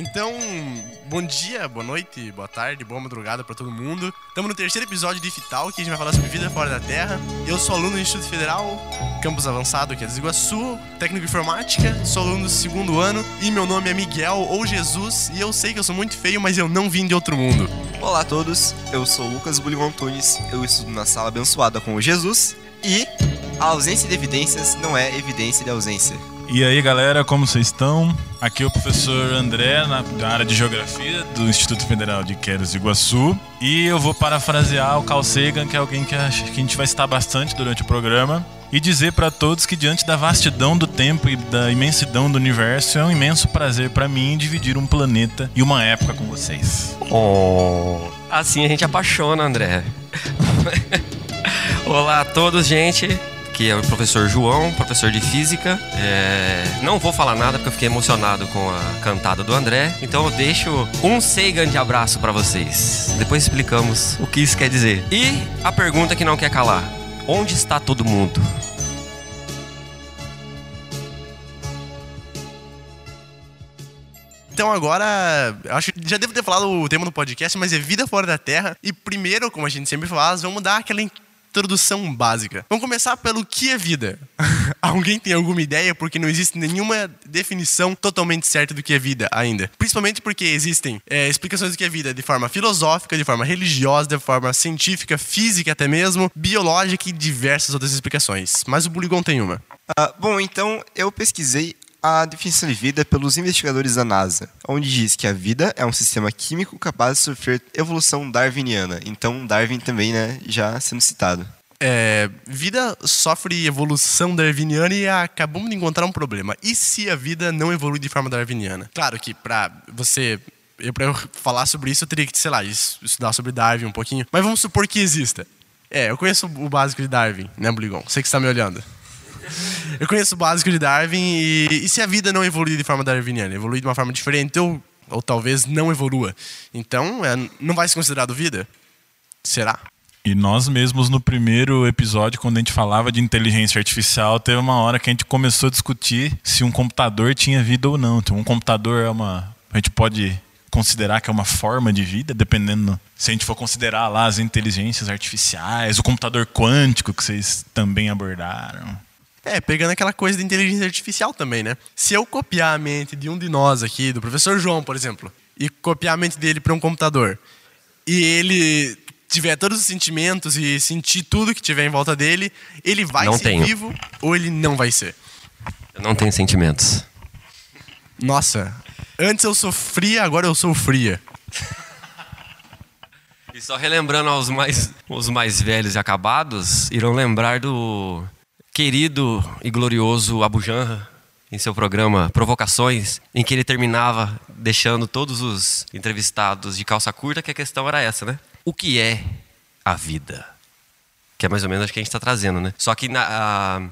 Então, bom dia, boa noite, boa tarde, boa madrugada pra todo mundo. Estamos no terceiro episódio de Fital, que a gente vai falar sobre vida fora da Terra. Eu sou aluno do Instituto Federal, campus avançado, que é Desiguaçu, técnico de informática, sou aluno do segundo ano e meu nome é Miguel ou Jesus. E eu sei que eu sou muito feio, mas eu não vim de outro mundo. Olá a todos, eu sou Lucas Buligon Antunes, eu estudo na sala abençoada com o Jesus e a ausência de evidências não é evidência de ausência. E aí galera, como vocês estão? Aqui é o professor André, na, área de Geografia do Instituto Federal de Queiros de Iguaçu. E eu vou parafrasear o Carl Sagan, que é alguém que, acho, que a gente vai citar bastante durante o programa. E dizer para todos que, diante da vastidão do tempo e da imensidão do universo, é um imenso prazer para mim dividir um planeta e uma época com vocês. Oh, assim a gente apaixona, André. Olá a todos, gente aqui é o professor João, professor de física. É... Não vou falar nada porque eu fiquei emocionado com a cantada do André. Então eu deixo um Seigan de abraço para vocês. Depois explicamos o que isso quer dizer. E a pergunta que não quer calar: onde está todo mundo? Então agora, acho que já devo ter falado o tema do podcast, mas é vida fora da Terra. E primeiro, como a gente sempre faz, vamos dar aquela introdução básica. Vamos começar pelo que é vida. Alguém tem alguma ideia? Porque não existe nenhuma definição totalmente certa do que é vida ainda. Principalmente porque existem é, explicações do que é vida de forma filosófica, de forma religiosa, de forma científica, física até mesmo, biológica e diversas outras explicações. Mas o Buligon tem uma. Uh, bom, então eu pesquisei a definição de vida pelos investigadores da NASA, onde diz que a vida é um sistema químico capaz de sofrer evolução darwiniana. Então, Darwin também, né, já sendo citado. É, vida sofre evolução darwiniana e acabamos de encontrar um problema. E se a vida não evolui de forma darwiniana? Claro que para você eu para falar sobre isso eu teria que, sei lá, estudar sobre Darwin um pouquinho, mas vamos supor que exista. É, eu conheço o básico de Darwin, né, Bligon? Você que está me olhando. Eu conheço o básico de Darwin e, e se a vida não evoluir de forma darwiniana, evoluir de uma forma diferente ou, ou talvez não evolua, então é, não vai ser considerado vida? Será? E nós mesmos no primeiro episódio, quando a gente falava de inteligência artificial, teve uma hora que a gente começou a discutir se um computador tinha vida ou não. Então, um computador é uma. A gente pode considerar que é uma forma de vida, dependendo se a gente for considerar lá as inteligências artificiais, o computador quântico que vocês também abordaram. É, pegando aquela coisa de inteligência artificial também, né? Se eu copiar a mente de um de nós aqui, do professor João, por exemplo, e copiar a mente dele para um computador, e ele tiver todos os sentimentos e sentir tudo que tiver em volta dele, ele vai não ser tenho. vivo ou ele não vai ser? Eu não tenho sentimentos. Nossa, antes eu sofria, agora eu sou fria. E só relembrando aos mais, os mais velhos e acabados, irão lembrar do querido e glorioso Abu Janra, em seu programa Provocações, em que ele terminava deixando todos os entrevistados de calça curta, que a questão era essa, né? O que é a vida? Que é mais ou menos o que a gente está trazendo, né? Só que na, a,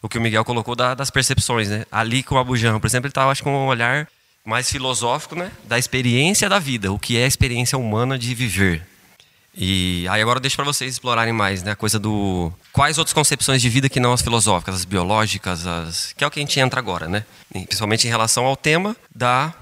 o que o Miguel colocou da, das percepções, né? Ali com o Abu Janra, por exemplo, ele estava, acho com um olhar mais filosófico, né? Da experiência da vida, o que é a experiência humana de viver. E aí agora deixo para vocês explorarem mais, né? A coisa do quais outras concepções de vida que não as filosóficas, as biológicas, as que é o que a gente entra agora, né? Principalmente em relação ao tema da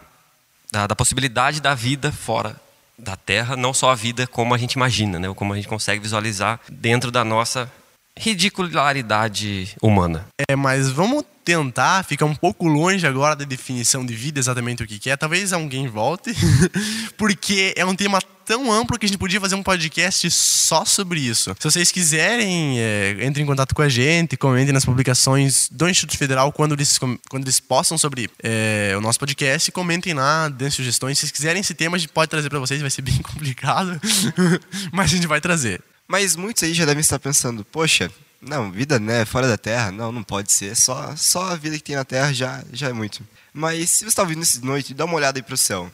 da, da possibilidade da vida fora da Terra, não só a vida como a gente imagina, né? Ou como a gente consegue visualizar dentro da nossa ridicularidade humana. É, mas vamos tentar ficar um pouco longe agora da definição de vida, exatamente o que é. Talvez alguém volte, porque é um tema tão amplo que a gente podia fazer um podcast só sobre isso. Se vocês quiserem, é, entrem em contato com a gente, comentem nas publicações do Instituto Federal quando eles, quando eles postam sobre é, o nosso podcast, comentem lá, deem sugestões. Se vocês quiserem esse tema, a gente pode trazer para vocês, vai ser bem complicado, mas a gente vai trazer. Mas muitos aí já devem estar pensando, poxa, não, vida né, fora da Terra, não, não pode ser. Só, só a vida que tem na Terra já, já é muito. Mas se você está ouvindo isso de noite, dá uma olhada aí para o céu.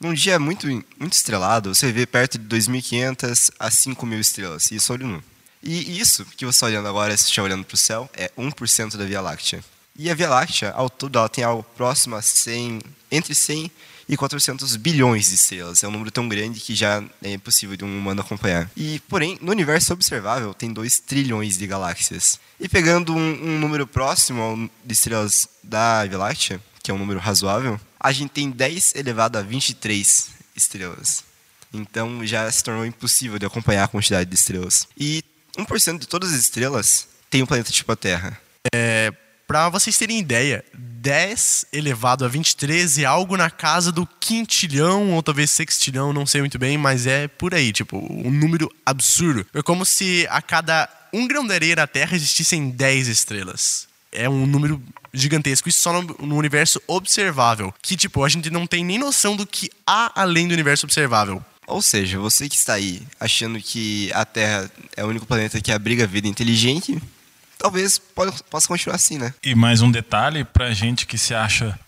Num dia muito, muito estrelado, você vê perto de 2.500 a 5.000 estrelas, isso olho nu. E isso que você está olhando agora, se está olhando para o céu, é 1% da Via Láctea. E a Via Láctea, ao todo, ela tem algo próximo a 100, entre 100 e 400 bilhões de estrelas. É um número tão grande que já é impossível de um humano acompanhar. E, porém, no universo observável tem 2 trilhões de galáxias. E pegando um, um número próximo de estrelas da Via Láctea, que é um número razoável, a gente tem 10 elevado a 23 estrelas. Então já se tornou impossível de acompanhar a quantidade de estrelas. E 1% de todas as estrelas tem um planeta tipo a Terra. É, para vocês terem ideia, 10 elevado a 23 é algo na casa do quintilhão ou talvez sextilhão, não sei muito bem, mas é por aí, tipo, um número absurdo. É como se a cada um grão de areia na Terra existissem 10 estrelas. É um número gigantesco, isso só no, no, universo observável. Que, tipo, a gente não tem nem noção do que há além do universo observável. Ou seja, você que está aí achando que a Terra é o único planeta que abriga vida inteligente, talvez possa continuar assim, né? E mais um detalhe pra gente que se acha,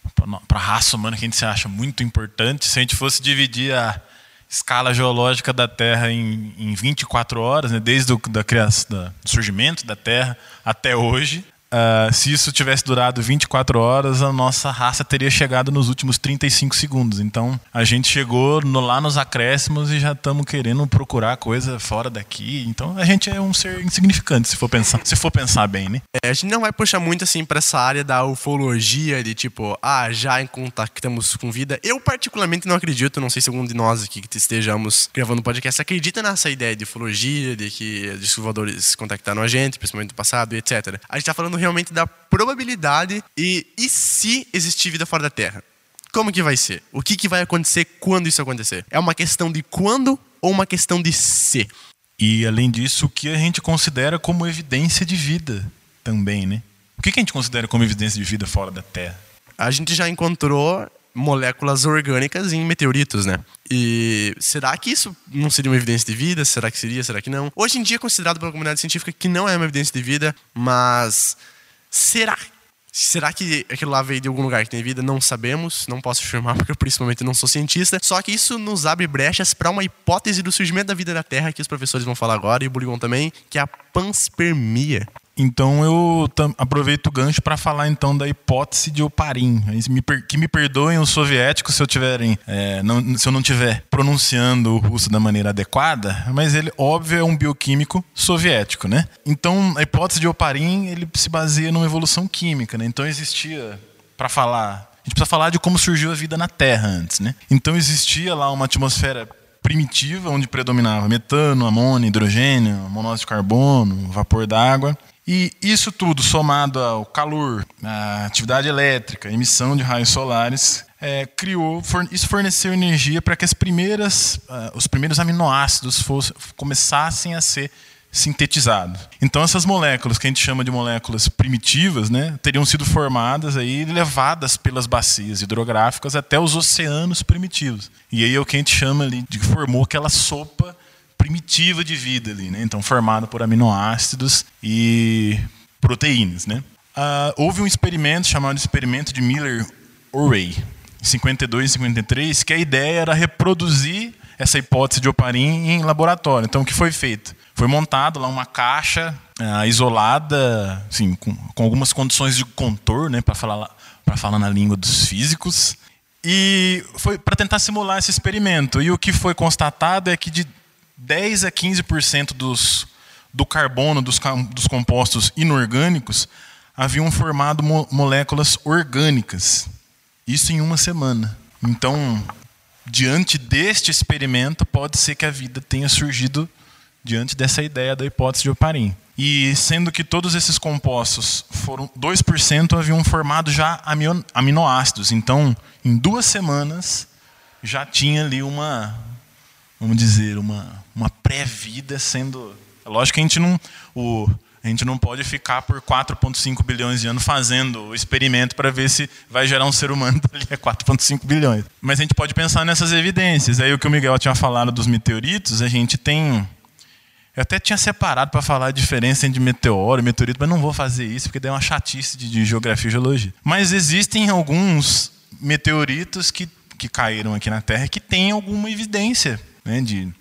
pra raça humana que a gente se acha muito importante, se a gente fosse dividir a escala geológica da Terra em, em 24 horas, né, desde o da criação, do surgimento da Terra até hoje, Uh, se isso tivesse durado 24 horas, a nossa raça teria chegado nos últimos 35 segundos. Então, a gente chegou no, lá nos acréscimos e já estamos querendo procurar coisa fora daqui. Então, a gente é um ser insignificante, se for pensar, se for pensar bem, né? É, a gente não vai puxar muito assim para essa área da ufologia, de tipo, ah, já contactamos com vida. Eu, particularmente, não acredito, não sei se algum de nós aqui que estejamos gravando podcast acredita nessa ideia de ufologia, de que os voadores contactaram a gente, principalmente no passado, etc. A gente está falando realmente da probabilidade e, e se existir vida fora da Terra. Como que vai ser? O que, que vai acontecer quando isso acontecer? É uma questão de quando ou uma questão de se? E além disso, o que a gente considera como evidência de vida também, né? O que a gente considera como evidência de vida fora da Terra? A gente já encontrou moléculas orgânicas em meteoritos, né? E será que isso não seria uma evidência de vida? Será que seria? Será que não? Hoje em dia é considerado pela comunidade científica que não é uma evidência de vida, mas será? Será que aquilo lá veio de algum lugar que tem vida? Não sabemos, não posso afirmar porque eu principalmente não sou cientista. Só que isso nos abre brechas para uma hipótese do surgimento da vida da Terra que os professores vão falar agora e o Buligon também, que é a panspermia. Então eu aproveito o gancho para falar então da hipótese de Oparin. Que me perdoem os soviéticos se eu tiverem, é, não, se eu não estiver pronunciando o russo da maneira adequada, mas ele óbvio é um bioquímico soviético, né? Então a hipótese de Oparin ele se baseia numa evolução química, né? Então existia para falar a gente precisa falar de como surgiu a vida na Terra antes, né? Então existia lá uma atmosfera primitiva onde predominava metano, amônia, hidrogênio, monóxido de carbono, vapor d'água. E isso tudo somado ao calor, à atividade elétrica, emissão de raios solares, é, criou, isso forneceu energia para que as primeiras, uh, os primeiros aminoácidos fosse, começassem a ser sintetizados. Então essas moléculas que a gente chama de moléculas primitivas, né, teriam sido formadas aí levadas pelas bacias hidrográficas até os oceanos primitivos. E aí é o que a gente chama ali de que formou aquela sopa primitiva de vida ali, né? Então formada por aminoácidos e proteínas, né? Uh, houve um experimento chamado experimento de Miller-Urey, em 52 e 53, que a ideia era reproduzir essa hipótese de Oparin em laboratório. Então, o que foi feito? Foi montado lá uma caixa uh, isolada, assim, com, com, algumas condições de contorno, né, para falar, falar na língua dos físicos, e foi para tentar simular esse experimento. E o que foi constatado é que de 10 a 15% dos, do carbono dos, dos compostos inorgânicos haviam formado mo, moléculas orgânicas. Isso em uma semana. Então, diante deste experimento, pode ser que a vida tenha surgido diante dessa ideia da hipótese de Oparin. E sendo que todos esses compostos foram 2% haviam formado já aminoácidos. Então, em duas semanas já tinha ali uma, vamos dizer, uma, uma pré-vida sendo. Lógico que a gente não. O, a gente não pode ficar por 4,5 bilhões de anos fazendo o experimento para ver se vai gerar um ser humano dali a 4,5 bilhões. Mas a gente pode pensar nessas evidências. Aí o que o Miguel tinha falado dos meteoritos, a gente tem. Eu até tinha separado para falar a diferença entre meteoro e meteorito, mas não vou fazer isso porque deu uma chatice de, de geografia e geologia. Mas existem alguns meteoritos que, que caíram aqui na Terra que têm alguma evidência né, de,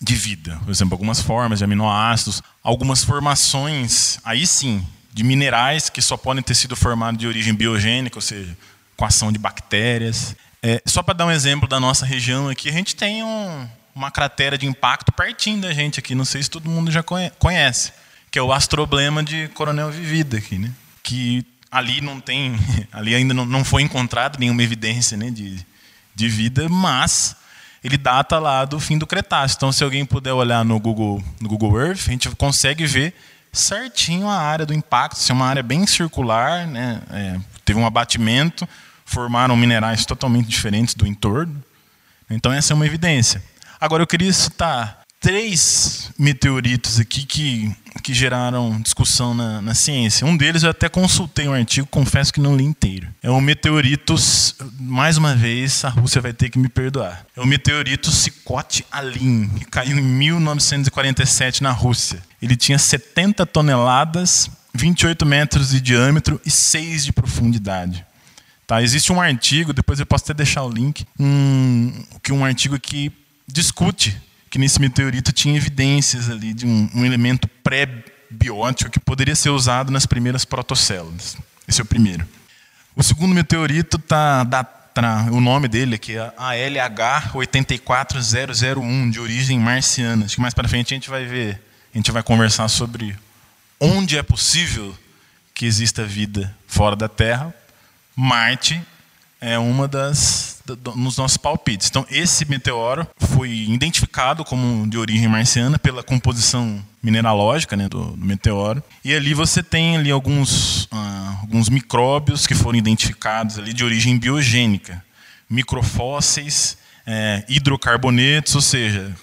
de vida. Por exemplo, algumas formas de aminoácidos, algumas formações, aí sim, de minerais que só podem ter sido formados de origem biogênica, ou seja, com ação de bactérias. É, só para dar um exemplo da nossa região aqui, a gente tem um, uma cratera de impacto pertinho da gente aqui, não sei se todo mundo já conhece, que é o astroblema de Coronel Vivida aqui, né? Que ali não tem, ali ainda não, foi encontrada nenhuma evidência né, de, de vida, mas ele data lá do fim do Cretáceo. Então, se alguém puder olhar no Google, no Google Earth, a gente consegue ver certinho a área do impacto. Se é uma área bem circular, né, é, teve um abatimento, formaram minerais totalmente diferentes do entorno. Então, essa é uma evidência. Agora, eu queria citar três meteoritos aqui que, que geraram discussão na, na, ciência. Um deles eu até consultei um artigo, confesso que não li inteiro. É o meteorito, mais uma vez, a Rússia vai ter que me perdoar. É o meteorito Sikot Alin, que caiu em 1947 na Rússia. Ele tinha 70 toneladas, 28 metros de diâmetro e 6 de profundidade. Tá, existe um artigo, depois eu posso até deixar o link, um, que um artigo que discute que nesse meteorito tinha evidências ali de um, um elemento pré-biótico que poderia ser usado nas primeiras protocélulas. Esse é o primeiro. O segundo meteorito tá, o nome dele aqui é ALH 84001 de origem marciana. Acho que mais para frente a gente vai ver, a gente vai conversar sobre onde é possível que exista vida fora da Terra. Marte é uma das nos nossos palpites. Então, esse meteoro foi identificado como de origem marciana pela composição mineralógica né, do, do meteoro. E ali você tem ali alguns, ah, alguns micróbios que foram identificados ali de origem biogênica, microfósseis, é, hidrocarbonetos, ou seja,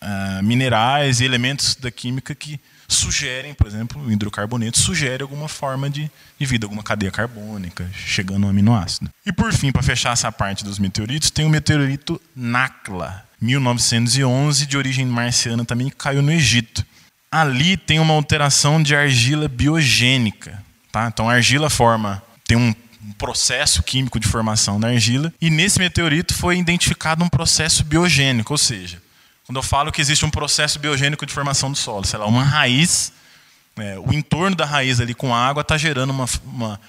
ah, minerais e elementos da química que sugerem, por exemplo, o hidrocarboneto sugere alguma forma de, de vida, alguma cadeia carbônica, chegando um aminoácido. E por fim, para fechar essa parte dos meteoritos, tem o meteorito Nakla, 1911, de origem marciana também, que caiu no Egito. Ali tem uma alteração de argila biogênica. Tá? Então a argila forma, tem um processo químico de formação da argila, e nesse meteorito foi identificado um processo biogênico, ou seja, quando eu falo que existe um processo biogênico de formação do solo, sei lá, uma raiz, é, o entorno da raiz ali com água está gerando uma, uma,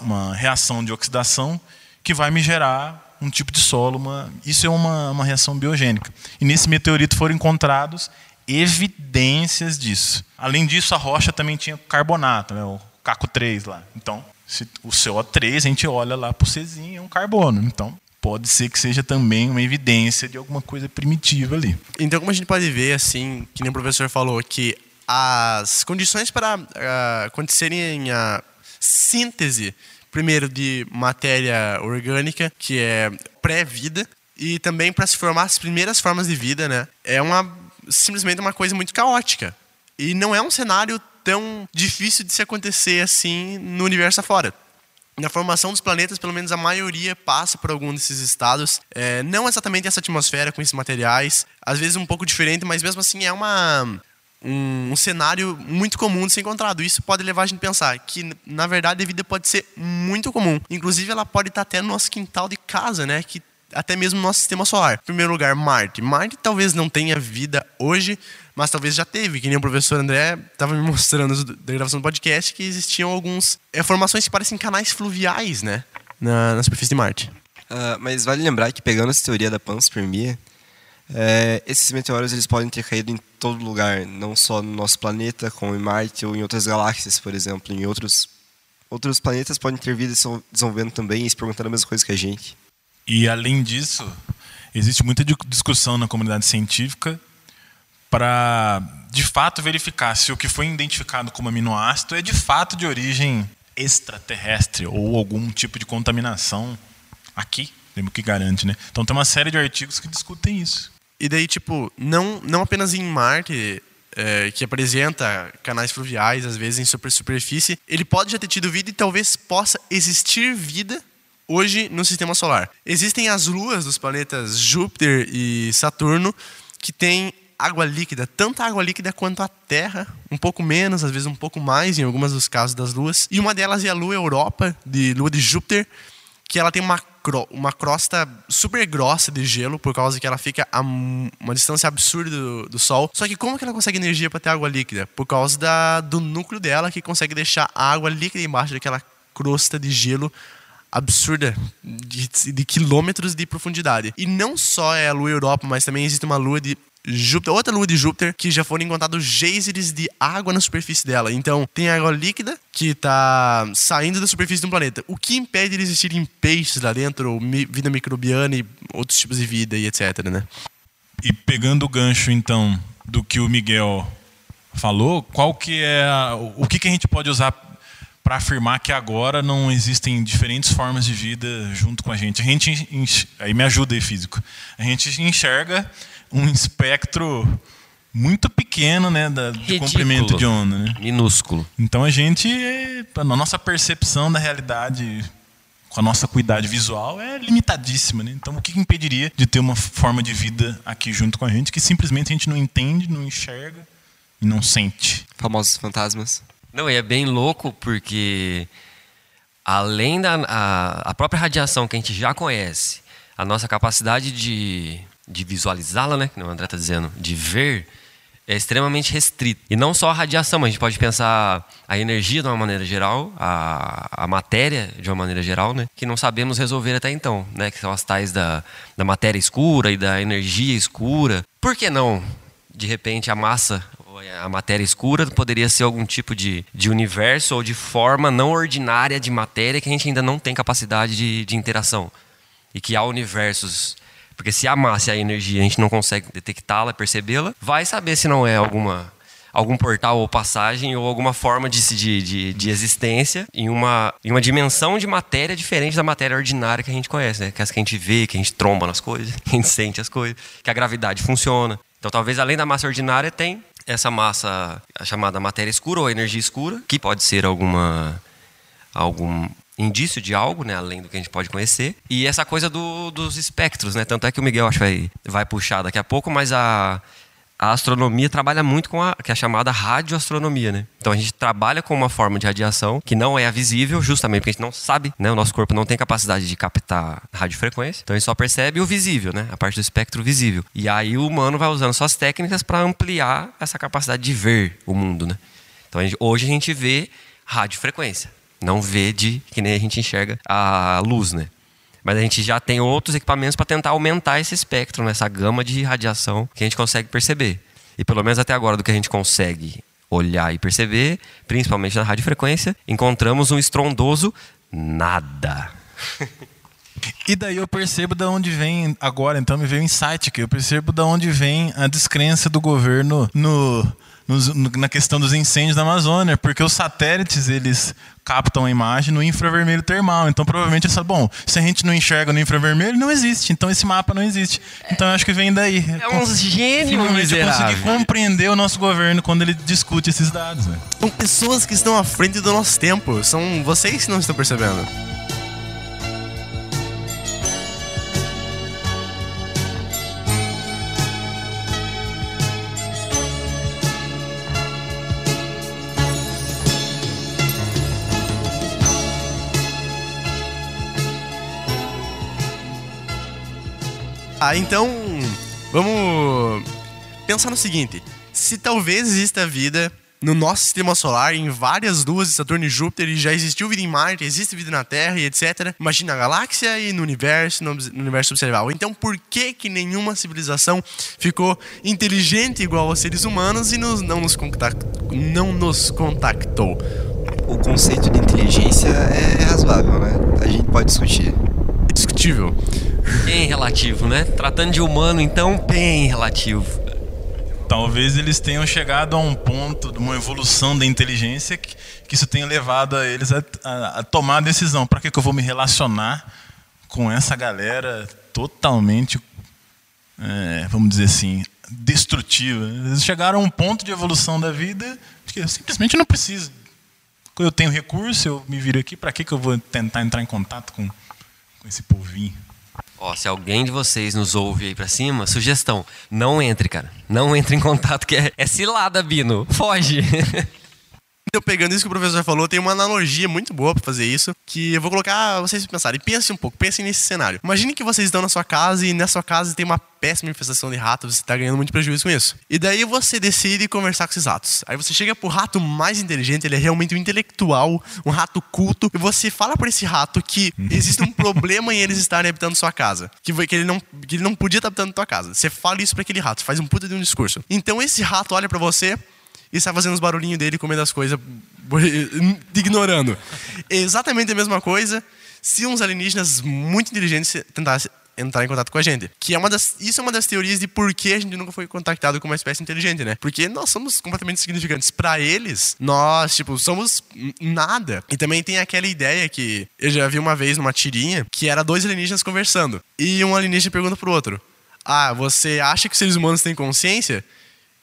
uma, reação de oxidação que vai me gerar um tipo de solo. Uma, isso é uma, uma reação biogênica. E nesse meteorito foram encontrados evidências disso. Além disso, a rocha também tinha carbonato, né, o caco 3 lá. Então, se, o CO3, a gente olha lá para o Czinho, é um carbono. Então, pode ser que seja também uma evidência de alguma coisa primitiva ali. Então, como a gente pode ver, assim, que nem o professor falou, que as condições para uh, acontecerem a síntese, primeiro, de matéria orgânica, que é pré-vida, e também para se formar as primeiras formas de vida, né? É uma simplesmente uma coisa muito caótica. E não é um cenário tão difícil de se acontecer assim no universo afora na formação dos planetas, pelo menos a maioria passa por algum desses estados. É, não exatamente essa atmosfera com esses materiais, às vezes um pouco diferente, mas mesmo assim é uma, um, um, cenário muito comum de ser encontrado. Isso pode levar a gente a pensar que, na verdade, a vida pode ser muito comum. Inclusive, ela pode estar até no nosso quintal de casa, né? Que até mesmo no nosso sistema solar. Em primeiro lugar, Marte. Marte talvez não tenha vida hoje, mas talvez já teve, que nem o professor André estava me mostrando da gravação do podcast, que existiam alguns é, formações que parecem canais fluviais, né? Na, na superfície de Marte. Uh, mas vale lembrar que, pegando essa teoria da panspermia, é, esses meteoros eles podem ter caído em todo lugar, não só no nosso planeta, como em Marte ou em outras galáxias, por exemplo. Em outros, outros planetas podem ter vida desenvolvendo também e se perguntando a mesma coisa que a gente. E, além disso, existe muita discussão na comunidade científica para de fato verificar se o que foi identificado como aminoácido é de fato de origem extraterrestre ou algum tipo de contaminação aqui, lembro que garante, né? Então tem uma série de artigos que discutem isso. E daí, tipo, não, não apenas em Marte, é, que apresenta canais fluviais, às vezes em super superfície, ele pode já ter tido vida e talvez possa existir vida hoje no sistema solar. Existem as luas dos planetas Júpiter e Saturno que têm água líquida, tanta água líquida quanto a Terra, um pouco menos, às vezes um pouco mais, em algumas dos casos das luas. E uma delas é a Lua Europa, de Lua de Júpiter, que ela tem uma, uma crosta super grossa de gelo, por causa que ela fica a uma distância absurda do, do Sol. Só que como que ela consegue energia para ter água líquida? Por causa da, do núcleo dela, que consegue deixar a água líquida embaixo daquela crosta de gelo absurda de, de, quilômetros de profundidade. E não só é a lua Europa, mas também existe uma lua de Júpiter, outra lua de Júpiter, que já foram encontrados geysers de água na superfície dela. Então, tem água líquida que está saindo da superfície do planeta. O que impede de existirem peixes lá dentro, ou mi vida microbiana e outros tipos de vida e etc, né? E pegando o gancho, então, do que o Miguel falou, qual que é a, o que, que a gente pode usar para afirmar que agora não existem diferentes formas de vida junto com a gente. A gente aí me ajuda aí físico. A gente enxerga um espectro muito pequeno, né, da, de comprimento de onda, né? Minúsculo. Então a gente, a nossa percepção da realidade com a nossa cuidade visual é limitadíssima, né? Então o que impediria de ter uma forma de vida aqui junto com a gente que simplesmente a gente não entende, não enxerga e não sente? Famosos fantasmas. Não, e é bem louco porque além da a, a própria radiação que a gente já conhece, a nossa capacidade de, de visualizá-la, né, o André está dizendo, de ver, é extremamente restrita. E não só a radiação, mas a gente pode pensar a energia de uma maneira geral, a, a matéria de uma maneira geral, né, que não sabemos resolver até então, né, que são as tais da, da matéria escura e da energia escura. Por que não, de repente, a massa a matéria escura poderia ser algum tipo de, de universo ou de forma não ordinária de matéria que a gente ainda não tem capacidade de, de interação. E que há universos. Porque se a massa e a energia a gente não consegue detectá-la, percebê-la, vai saber se não é alguma algum portal ou passagem ou alguma forma de, de, de, de, existência em uma, em uma dimensão de matéria diferente da matéria ordinária que a gente conhece, né? Que é essa que a gente vê, que a gente tromba nas coisas, que a gente sente as coisas, que a gravidade funciona. Então, talvez além da massa ordinária, tem essa massa a chamada matéria escura ou energia escura, que pode ser alguma algum indício de algo, né, além do que a gente pode conhecer. E essa coisa do, dos espectros, né? Tanto é que o Miguel acho que vai, vai puxar daqui a pouco, mas a a astronomia trabalha muito com a que é a chamada radioastronomia, né? Então a gente trabalha com uma forma de radiação que não é visível, justamente porque a gente não sabe, né? O nosso corpo não tem capacidade de captar radiofrequência, então a gente só percebe o visível, né? A parte do espectro visível. E aí o humano vai usando suas técnicas para ampliar essa capacidade de ver o mundo, né? Então a gente, hoje a gente vê radiofrequência, não vê de que nem a gente enxerga a luz, né? Mas a gente já tem outros equipamentos para tentar aumentar esse espectro, né? essa gama de radiação que a gente consegue perceber. E pelo menos até agora, do que a gente consegue olhar e perceber, principalmente na radiofrequência, encontramos um estrondoso nada. E daí eu percebo de onde vem, agora então me veio um insight, que eu percebo de onde vem a descrença do governo no, no, na questão dos incêndios da Amazônia, porque os satélites eles captam a imagem no infravermelho termal. Então, provavelmente, essa, bom, se a gente não enxerga no infravermelho, não existe. Então, esse mapa não existe. Então, eu acho que vem daí. É um gênio miserável. conseguir compreender o nosso governo quando ele discute esses dados. Né? São pessoas que estão à frente do nosso tempo. São vocês que não estão percebendo. Ah, então vamos pensar no seguinte: se talvez exista vida no nosso sistema solar, em várias luas de Saturno e Júpiter, e já existiu vida em Marte, existe vida na Terra e etc. Imagina a galáxia e no universo, no universo observável. Então, por que que nenhuma civilização ficou inteligente igual aos seres humanos e nos, não, nos não nos contactou? O conceito de inteligência é razoável, né? A gente pode discutir. É discutível. Bem relativo, né? Tratando de humano, então, bem relativo. Talvez eles tenham chegado a um ponto de uma evolução da inteligência que, que isso tenha levado a eles a, a, a tomar a decisão. Para que, que eu vou me relacionar com essa galera totalmente, é, vamos dizer assim, destrutiva? Eles chegaram a um ponto de evolução da vida que eu simplesmente não preciso. Quando eu tenho recurso, eu me viro aqui. Para que, que eu vou tentar entrar em contato com, com esse povinho? Ó, se alguém de vocês nos ouve aí pra cima, sugestão: não entre, cara. Não entre em contato, que é, é cilada, Bino. Foge. Eu pegando isso que o professor falou, tem uma analogia muito boa pra fazer isso, que eu vou colocar vocês pensarem. Pensem um pouco, pensem nesse cenário. Imagine que vocês estão na sua casa e na sua casa tem uma péssima infestação de ratos, você tá ganhando muito prejuízo com isso. E daí você decide conversar com esses ratos. Aí você chega pro rato mais inteligente, ele é realmente um intelectual, um rato culto, e você fala para esse rato que existe um problema em eles estarem habitando sua casa, que, que, ele, não, que ele não podia estar habitando tua casa. Você fala isso para aquele rato, faz um puta de um discurso. Então esse rato olha para você e sai fazendo os barulhinhos dele, comendo as coisas, ignorando. exatamente a mesma coisa se uns alienígenas muito inteligentes tentassem entrar em contato com a gente. Que é uma das, isso é uma das teorias de por que a gente nunca foi contactado com uma espécie inteligente, né? Porque nós somos completamente insignificantes. Para eles, nós, tipo, somos nada. E também tem aquela ideia que eu já vi uma vez numa tirinha que era dois alienígenas conversando. E um alienígena pergunta pro outro: Ah, você acha que os seres humanos têm consciência?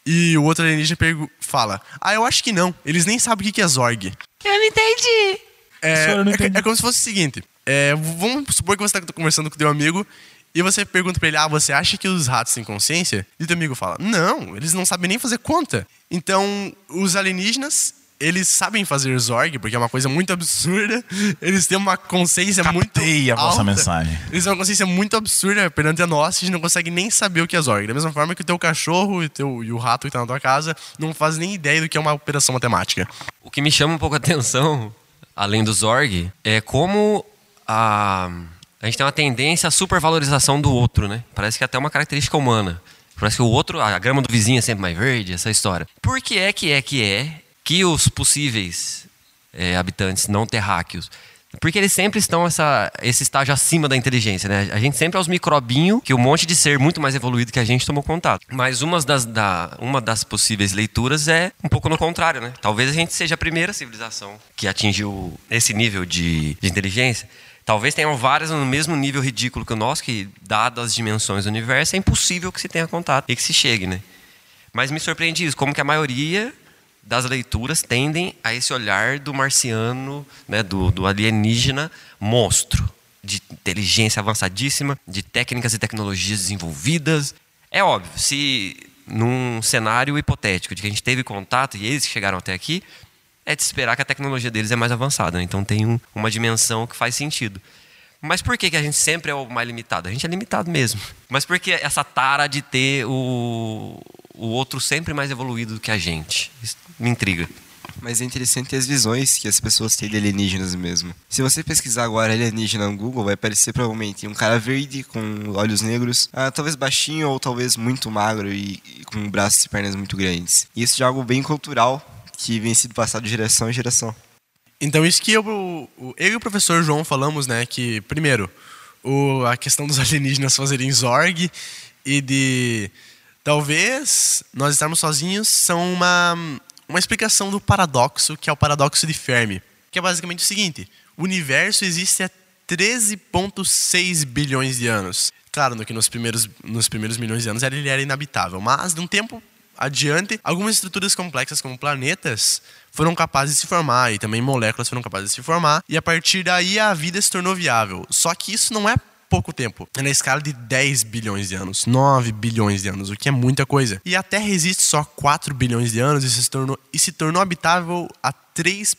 E o outro alienígena fala: Ah, eu acho que não. Eles nem sabem o que é Zorg. Eu não entendi. É, é, é, como se fosse o seguinte: é, vamos supor que você está conversando com o teu amigo e você pergunta para ele: Ah, você acha que os ratos têm consciência? E o teu amigo fala: Não, eles não sabem nem fazer conta. Então, os alienígenas eles sabem fazer Zorg, porque é uma coisa muito absurda. Eles têm uma consciência Captei muito a alta. vossa mensagem. Eles têm uma consciência muito absurda perante a nós, a gente não consegue nem saber o que é Zorg. Da mesma forma que o teu cachorro e, o teu, e o rato que está na tua casa não fazem nem ideia do que é uma operação matemática. O que me chama um pouco a atenção, além do Zorg, é como a, a gente tem uma tendência à supervalorização do outro, né? Parece que é até uma característica humana. Parece que o outro, a grama do vizinho é sempre mais verde, essa história. Por que é que é que é que os possíveis é, habitantes não terráqueos porque eles sempre estão essa, esse estágio acima da inteligência, né? A gente sempre é os microbinhos que um monte de ser muito mais evoluído que a gente tomou contato. Mas uma das, da, uma das possíveis leituras é um pouco no contrário, né? Talvez a gente seja a primeira civilização que atingiu esse nível de, de inteligência. Talvez tenham várias no mesmo nível ridículo que o nosso, que, dadas as dimensões do universo, é impossível que se tenha contato e que se chegue, né? Mas me surpreende isso, como que a maioria das leituras tendem a esse olhar do marciano, né, do, do alienígena monstro, de inteligência avançadíssima, de técnicas e tecnologias desenvolvidas. É óbvio, se num cenário hipotético de que a gente teve contato e eles chegaram até aqui, é de esperar que a tecnologia deles é mais avançada. Né? Então tem um, uma dimensão que faz sentido. Mas por que, que a gente sempre é o mais limitado? A gente é limitado mesmo. Mas por que essa tara de ter o, o outro sempre mais evoluído do que a gente? Isso me intriga. Mas é interessante as visões que as pessoas têm de alienígenas mesmo. Se você pesquisar agora alienígena no Google, vai aparecer provavelmente um cara verde com olhos negros, ah, talvez baixinho ou talvez muito magro e, e com braços e pernas muito grandes. E isso é algo bem cultural que vem sendo passado de geração em geração. Então, isso que eu, eu e o professor João falamos, né, que, primeiro, o, a questão dos alienígenas fazerem Zorg e de talvez nós estarmos sozinhos são uma, uma explicação do paradoxo, que é o paradoxo de Fermi, que é basicamente o seguinte: o universo existe há 13,6 bilhões de anos. Claro, no que nos primeiros, nos primeiros milhões de anos ele era inabitável, mas de um tempo adiante, algumas estruturas complexas como planetas foram capazes de se formar e também moléculas foram capazes de se formar e a partir daí a vida se tornou viável. Só que isso não é pouco tempo. É na escala de 10 bilhões de anos, 9 bilhões de anos, o que é muita coisa. E a Terra existe só 4 bilhões de anos e se tornou, e se tornou habitável a 3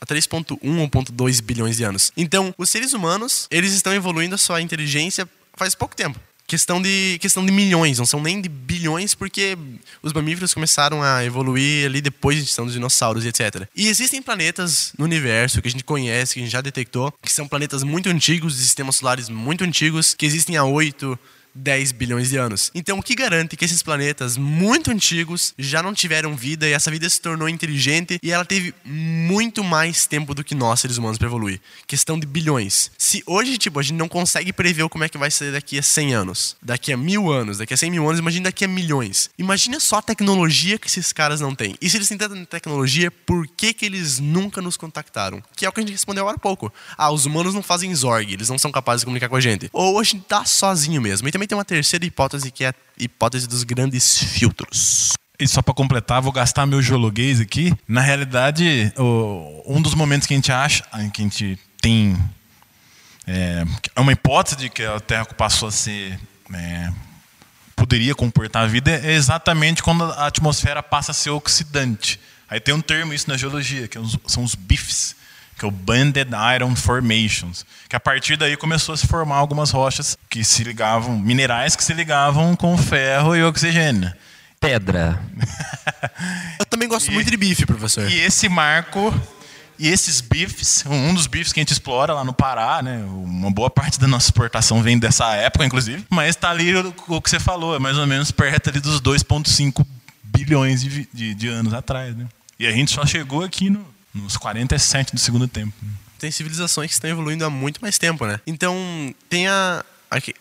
a 3.1 ou 2 bilhões de anos. Então, os seres humanos, eles estão evoluindo a sua inteligência faz pouco tempo questão de, questão de milhões, não são nem de bilhões, porque os mamíferos começaram a evoluir ali depois da extinção dos dinossauros e etc. E existem planetas no universo que a gente conhece, que a gente já detectou, que são planetas muito antigos, de sistemas solares muito antigos, que existem há 8, 10 bilhões de anos. Então, o que garante que esses planetas muito antigos já não tiveram vida e essa vida se tornou inteligente e ela teve muito mais tempo do que nós, seres humanos, para evoluir? Questão de bilhões. Se hoje, tipo, a gente não consegue prever como é que vai ser daqui a 100 anos, daqui a mil anos, daqui a 100 mil anos, imagina daqui a milhões. Imagina só a tecnologia que esses caras não têm. E se eles têm tanta tecnologia, por que, que eles nunca nos contactaram? Que é o que a gente respondeu agora há pouco. Ah, os humanos não fazem Zorg, eles não são capazes de comunicar com a gente. Ou a gente tá sozinho mesmo. E também também tem uma terceira hipótese, que é a hipótese dos grandes filtros. E só para completar, vou gastar meu geologuês aqui. Na realidade, um dos momentos que a gente acha, que a gente tem é, é uma hipótese de que a Terra passou a ser é, poderia comportar a vida é exatamente quando a atmosfera passa a ser oxidante. Aí tem um termo isso na geologia, que é são os BIFs, que é o Banded Iron Formations, que a partir daí começou a se formar algumas rochas que se ligavam, minerais que se ligavam com ferro e oxigênio. Pedra. Eu também gosto e, muito de bife, professor. E esse marco e esses bifes, um dos bifes que a gente explora lá no Pará, né? Uma boa parte da nossa exportação vem dessa época, inclusive. Mas está ali o, o, que você falou, é mais ou menos perto ali dos 2,5 bilhões de, de, de, anos atrás, né? E a gente só chegou aqui no, nos 47 do segundo tempo. Tem civilizações que estão evoluindo há muito mais tempo, né? Então, tem a,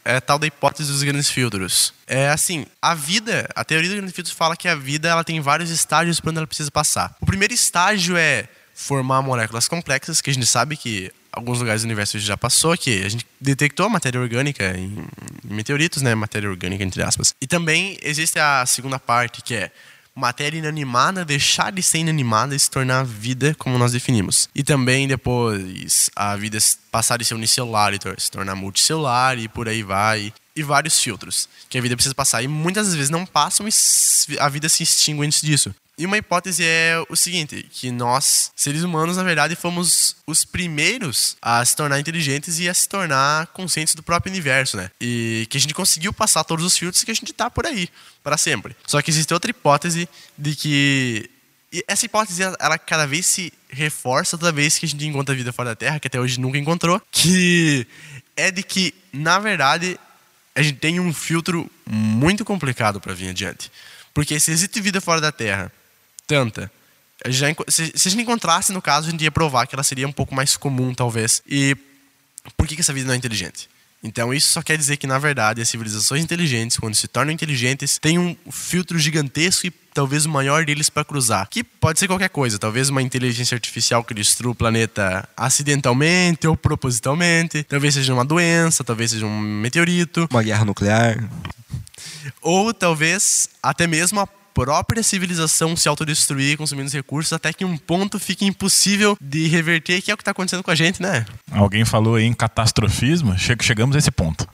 é a tal da hipótese dos grandes filtros. É assim, a vida, a teoria dos grandes filtros fala que a vida ela tem vários estágios por onde ela precisa passar. O primeiro estágio é formar moléculas complexas, que a gente sabe que alguns lugares do universo já passou, que a gente detectou matéria orgânica em, meteoritos, né? Matéria orgânica, entre aspas. E também existe a segunda parte, que é matéria inanimada deixar de ser inanimada e se tornar vida como nós definimos. E também depois a vida passar de ser unicelular e se tornar multicelular e por aí vai. E vários filtros que a vida precisa passar. E muitas vezes não passam e a vida se extingue antes disso. E uma hipótese é o seguinte, que nós, seres humanos, na verdade, fomos os primeiros a se tornar inteligentes e a se tornar conscientes do próprio universo, né? E que a gente conseguiu passar todos os filtros e que a gente tá por aí, para sempre. Só que existe outra hipótese de que e essa hipótese, ela cada vez se reforça toda vez que a gente encontra vida fora da Terra, que até hoje nunca encontrou, que é de que, na verdade, a gente tem um filtro muito complicado para vir adiante. Porque se existe vida fora da Terra tanta. Já, se, se a gente encontrasse, no caso, a gente ia provar que ela seria um pouco mais comum, talvez. E por que, que essa vida não é inteligente? Então, isso só quer dizer que, na verdade, as civilizações inteligentes, quando se tornam inteligentes, têm um filtro gigantesco e talvez o maior deles para cruzar. Que pode ser qualquer coisa. Talvez uma inteligência artificial que destrua o planeta acidentalmente ou propositalmente. Talvez seja uma doença, talvez seja um meteorito. Uma guerra nuclear. Ou talvez até mesmo a própria civilização se autodestruir consumindo os recursos até que um ponto fique impossível de reverter, que é o que está acontecendo com a gente, né? Alguém falou aí em catastrofismo, chegamos a esse ponto.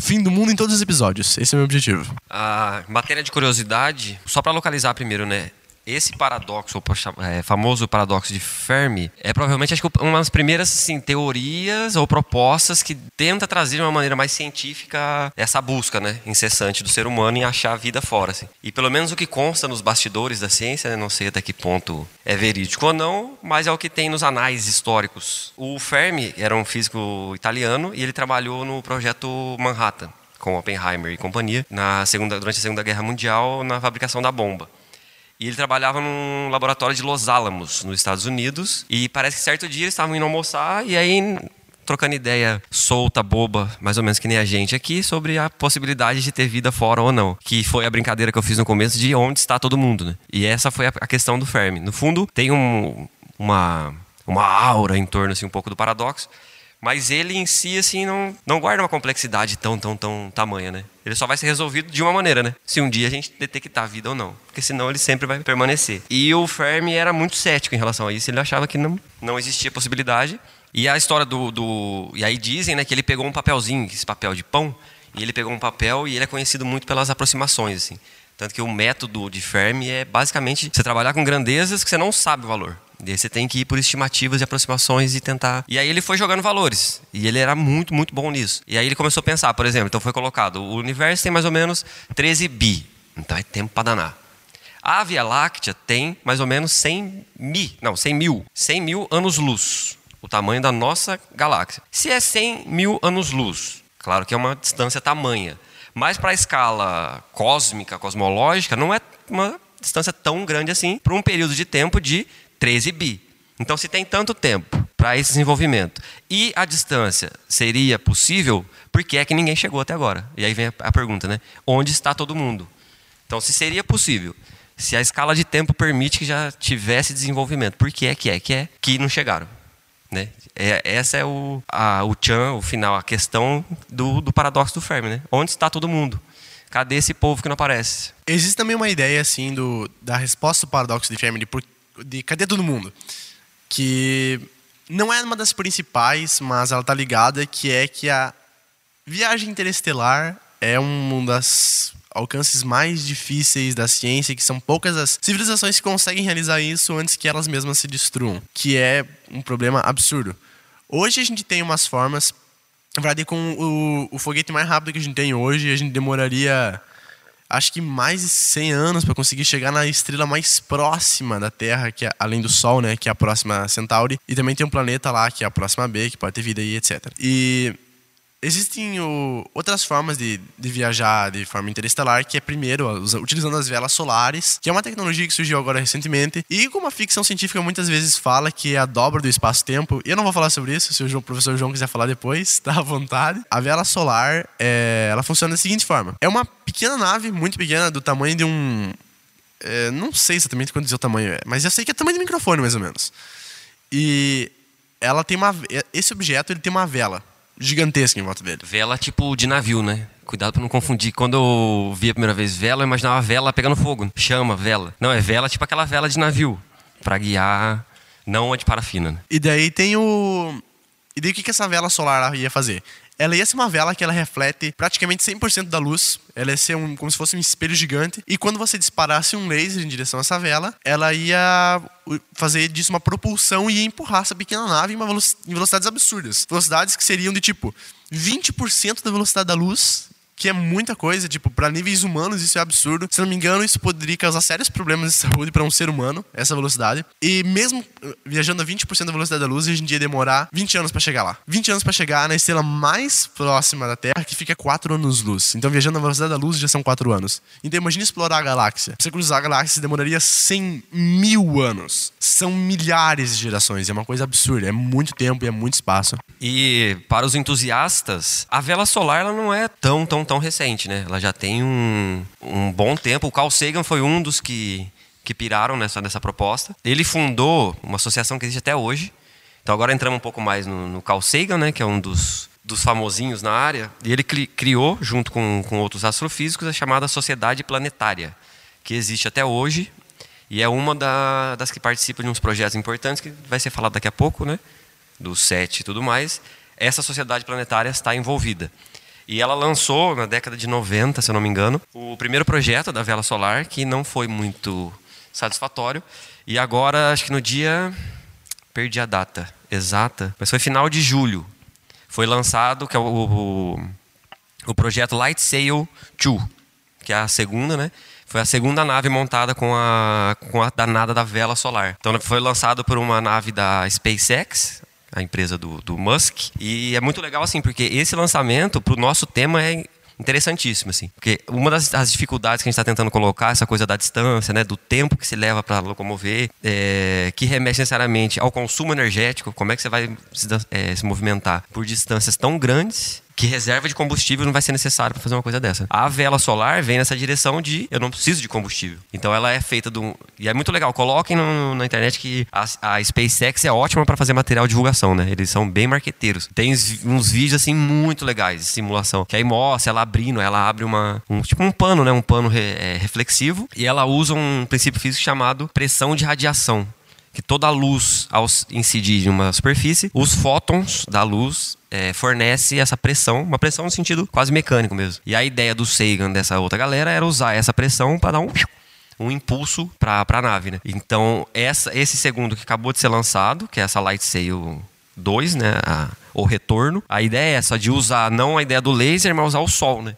Fim do mundo em todos os episódios, esse é o meu objetivo. A matéria de curiosidade, só para localizar primeiro, né? Esse paradoxo, o é, famoso paradoxo de Fermi, é provavelmente acho que uma das primeiras assim, teorias ou propostas que tenta trazer de uma maneira mais científica essa busca né, incessante do ser humano em achar a vida fora. Assim. E pelo menos o que consta nos bastidores da ciência, né, não sei até que ponto é verídico ou não, mas é o que tem nos anais históricos. O Fermi era um físico italiano e ele trabalhou no projeto Manhattan com Oppenheimer e companhia na segunda, durante a Segunda Guerra Mundial na fabricação da bomba. E ele trabalhava num laboratório de Los Alamos, nos Estados Unidos. E parece que certo dia eles estavam indo almoçar e aí trocando ideia solta, boba, mais ou menos que nem a gente aqui, sobre a possibilidade de ter vida fora ou não. Que foi a brincadeira que eu fiz no começo de onde está todo mundo, né? E essa foi a questão do Fermi. No fundo, tem um, uma, uma aura em torno, assim, um pouco do paradoxo. Mas ele em si, assim, não, não guarda uma complexidade tão, tão, tão tamanha, né? Ele só vai ser resolvido de uma maneira, né? Se um dia a gente detectar a vida ou não. Porque senão ele sempre vai permanecer. E o Fermi era muito cético em relação a isso. Ele achava que não, não existia possibilidade. E a história do, do. E aí dizem né, que ele pegou um papelzinho, esse papel de pão, e ele pegou um papel e ele é conhecido muito pelas aproximações, assim. Tanto que o método de Fermi é basicamente você trabalhar com grandezas que você não sabe o valor. E aí você tem que ir por estimativas e aproximações e tentar. E aí ele foi jogando valores. E ele era muito, muito bom nisso. E aí ele começou a pensar, por exemplo, então foi colocado: o universo tem mais ou menos 13 bi. Então é tempo para danar. A Via Láctea tem mais ou menos 100 mil, não, 100 mil, 100 mil anos-luz, o tamanho da nossa galáxia. Se é 100 mil anos-luz, claro que é uma distância tamanha, mas para a escala cósmica, cosmológica, não é uma distância tão grande assim para um período de tempo de 13 bi. Então, se tem tanto tempo para esse desenvolvimento e a distância seria possível, por que é que ninguém chegou até agora? E aí vem a pergunta, né? Onde está todo mundo? Então, se seria possível, se a escala de tempo permite que já tivesse desenvolvimento, por que é que é que é que não chegaram? Né? É, essa é o, a, o Chan, o final, a questão do, do paradoxo do Fermi. Né? Onde está todo mundo? Cadê esse povo que não aparece? Existe também uma ideia assim do, da resposta do paradoxo de Fermi de por de Cadê Todo Mundo? Que não é uma das principais, mas ela tá ligada, que é que a viagem interestelar é uma das alcances mais difíceis da ciência, que são poucas as civilizações que conseguem realizar isso antes que elas mesmas se destruam, que é um problema absurdo. Hoje a gente tem umas formas, na verdade, com o, o foguete mais rápido que a gente tem hoje, a gente demoraria acho que mais de 100 anos para conseguir chegar na estrela mais próxima da Terra, que é, além do Sol, né, que é a próxima Centauri, e também tem um planeta lá que é a próxima B, que pode ter vida aí, etc. E Existem o, outras formas de, de, viajar de forma interestelar, que é primeiro utilizando as velas solares, que é uma tecnologia que surgiu agora recentemente, e como a ficção científica muitas vezes fala que é a dobra do espaço-tempo. Eu não vou falar sobre isso, se o, professor João quiser falar depois, tá à vontade. A vela solar, é, ela funciona da seguinte forma: é uma pequena nave, muito pequena, do tamanho de um. É, não sei exatamente quanto dizer o tamanho é, mas eu sei que é o tamanho de microfone, mais ou menos. E ela tem uma. Esse objeto ele tem uma vela gigantesca em volta dele. Vela tipo de navio, né? Cuidado pra não confundir. Quando eu vi a primeira vez vela, eu imaginava vela pegando fogo. Chama, vela. Não, é vela tipo aquela vela de navio. para guiar, não a de parafina. Né? E daí tem o. E daí o que, que essa vela solar ia fazer? Ela ia ser uma vela que ela reflete praticamente 100% da luz. Ela ia ser um, como se fosse um espelho gigante. E quando você disparasse um laser em direção a essa vela, ela ia fazer disso uma propulsão e ia empurrar essa pequena nave em, velocidades absurdas. Velocidades que seriam de tipo 20% da velocidade da luz que é muita coisa, tipo, para níveis humanos isso é absurdo. Se não me engano, isso poderia causar sérios problemas de saúde para um ser humano, essa velocidade. E mesmo uh, viajando a 20% da velocidade da luz, a gente ia demorar 20 anos para chegar lá. 20 anos para chegar na estrela mais próxima da Terra, que fica 4 anos-luz. Então, viajando na velocidade da luz já são 4 anos. Então, imagine explorar a galáxia. Pra você cruzar a galáxia demoraria 100 mil anos. São milhares de gerações. É uma coisa absurda. É muito tempo e é muito espaço. E para os entusiastas, a vela solar ela não é tão, tão tão recente, né? Ela já tem um, um bom tempo. O Carl Sagan foi um dos que, que piraram nessa, nessa proposta. Ele fundou uma associação que existe até hoje. Então agora entramos um pouco mais no, no Carl Sagan, né? Que é um dos, dos famosinhos na área. E ele criou, junto com, com outros astrofísicos, a chamada Sociedade Planetária, que existe até hoje. E é uma da, das que participa de uns projetos importantes, que vai ser falado daqui a pouco, né? Do SET e tudo mais. Essa sociedade planetária está envolvida. E ela lançou, na década de 90, se eu não me engano, o primeiro projeto da vela solar, que não foi muito satisfatório. E agora, acho que no dia. Perdi a data exata, mas foi final de julho. Foi lançado que é o, o, o projeto Light Sail 2, que é a segunda, né? Foi a segunda nave montada com a, com a danada da vela solar. Então foi lançado por uma nave da SpaceX, a empresa do, do Musk. E é muito legal, assim, porque esse lançamento, para o nosso tema, é interessantíssimo, assim. Porque uma das, das dificuldades que a gente está tentando colocar, essa coisa da distância, né, do tempo que se leva para locomover, é, que remete necessariamente ao consumo energético, como é que você vai se, é, se movimentar por distâncias tão grandes que reserva de combustível não vai ser necessário para fazer uma coisa dessa. A vela solar vem nessa direção de eu não preciso de combustível. Então ela é feita de um. E é muito legal. Coloquem no, na internet que a, a SpaceX é ótima para fazer material de divulgação, né? Eles são bem marqueteiros. Tem uns vídeos assim muito legais de simulação. Que aí mostra ela abrindo, ela abre uma. Um, tipo um pano, né? Um pano re, é, reflexivo. E ela usa um princípio físico chamado pressão de radiação que toda a luz, ao incidir em uma superfície, os fótons da luz é, fornece essa pressão, uma pressão no sentido quase mecânico mesmo. E a ideia do Sagan, dessa outra galera, era usar essa pressão para dar um um impulso para a nave, né? Então, essa, esse segundo que acabou de ser lançado, que é essa Light Sail 2, né? A, o retorno. A ideia é essa, de usar não a ideia do laser, mas usar o sol, né?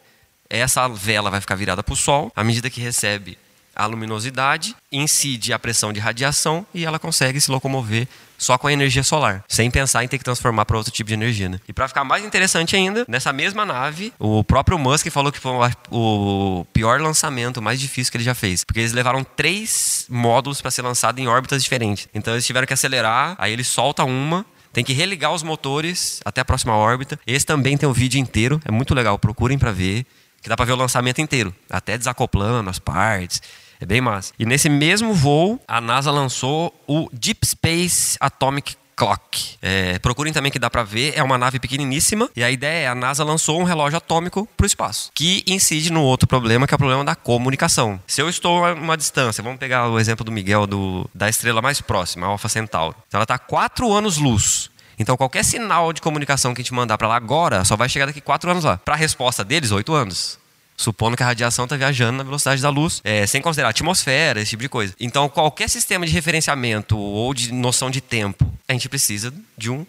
Essa vela vai ficar virada para o sol, à medida que recebe a luminosidade, incide a pressão de radiação e ela consegue se locomover só com a energia solar, sem pensar em ter que transformar para outro tipo de energia. Né? E para ficar mais interessante ainda, nessa mesma nave, o próprio Musk falou que foi o pior lançamento, o mais difícil que ele já fez, porque eles levaram três módulos para ser lançado em órbitas diferentes. Então eles tiveram que acelerar, aí ele solta uma, tem que religar os motores até a próxima órbita. Esse também tem o vídeo inteiro, é muito legal, procurem para ver, que dá para ver o lançamento inteiro, até desacoplando as partes. É bem massa. E nesse mesmo voo, a NASA lançou o Deep Space Atomic Clock. É, procurem também que dá para ver, é uma nave pequeniníssima e a ideia é a NASA lançou um relógio atômico para o espaço, que incide no outro problema, que é o problema da comunicação. Se eu estou a uma distância, vamos pegar o exemplo do Miguel do, da estrela mais próxima, a Alpha Centauri. Então ela está a 4 anos-luz. Então qualquer sinal de comunicação que a gente mandar para lá agora só vai chegar daqui 4 anos lá. Para a resposta deles, 8 anos. Supondo que a radiação está viajando na velocidade da luz, é, sem considerar atmosfera, esse tipo de coisa. Então, qualquer sistema de referenciamento ou de noção de tempo, a gente precisa de um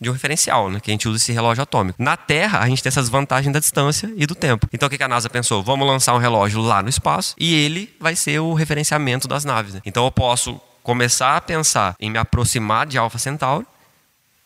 de um referencial, né? Que a gente usa esse relógio atômico. Na Terra, a gente tem essas vantagens da distância e do tempo. Então, o que a NASA pensou? Vamos lançar um relógio lá no espaço e ele vai ser o referenciamento das naves. Né? Então, eu posso começar a pensar em me aproximar de Alpha Centauri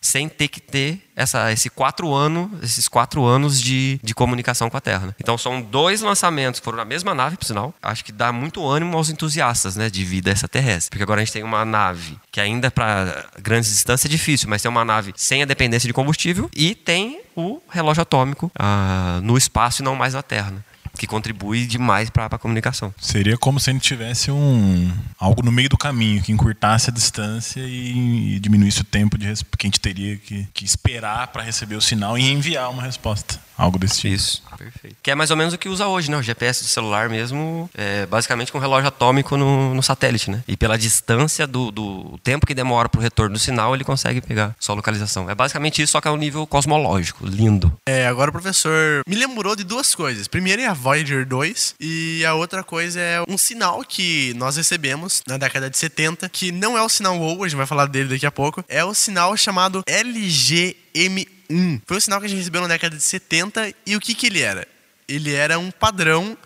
sem ter que ter essa, esse quatro ano, esses quatro anos de, de comunicação com a Terra. Né? Então são dois lançamentos foram na mesma nave, por sinal. Acho que dá muito ânimo aos entusiastas né, de vida extraterrestre. Porque agora a gente tem uma nave que ainda para grandes distâncias é difícil, mas tem uma nave sem a dependência de combustível e tem o relógio atômico ah, no espaço e não mais na Terra. Né? Que contribui demais para a comunicação. Seria como se a gente tivesse um algo no meio do caminho que encurtasse a distância e, e diminuísse o tempo de que a gente teria que, que esperar para receber o sinal e enviar uma resposta. Algo desse tipo. Isso, perfeito. Que é mais ou menos o que usa hoje, né? O GPS do celular mesmo, é basicamente com um relógio atômico no, no satélite, né? E pela distância do, do tempo que demora para o retorno do sinal, ele consegue pegar sua localização. É basicamente isso, só que é um nível cosmológico, lindo. É, agora o professor me lembrou de duas coisas. Primeiro é a Voyager 2 e a outra coisa é um sinal que nós recebemos na década de 70, que não é o sinal WOW, a gente vai falar dele daqui a pouco, é o sinal chamado LGM1 1 foi o sinal que a gente recebeu na década de 70 e o que, que ele era? Ele era um padrão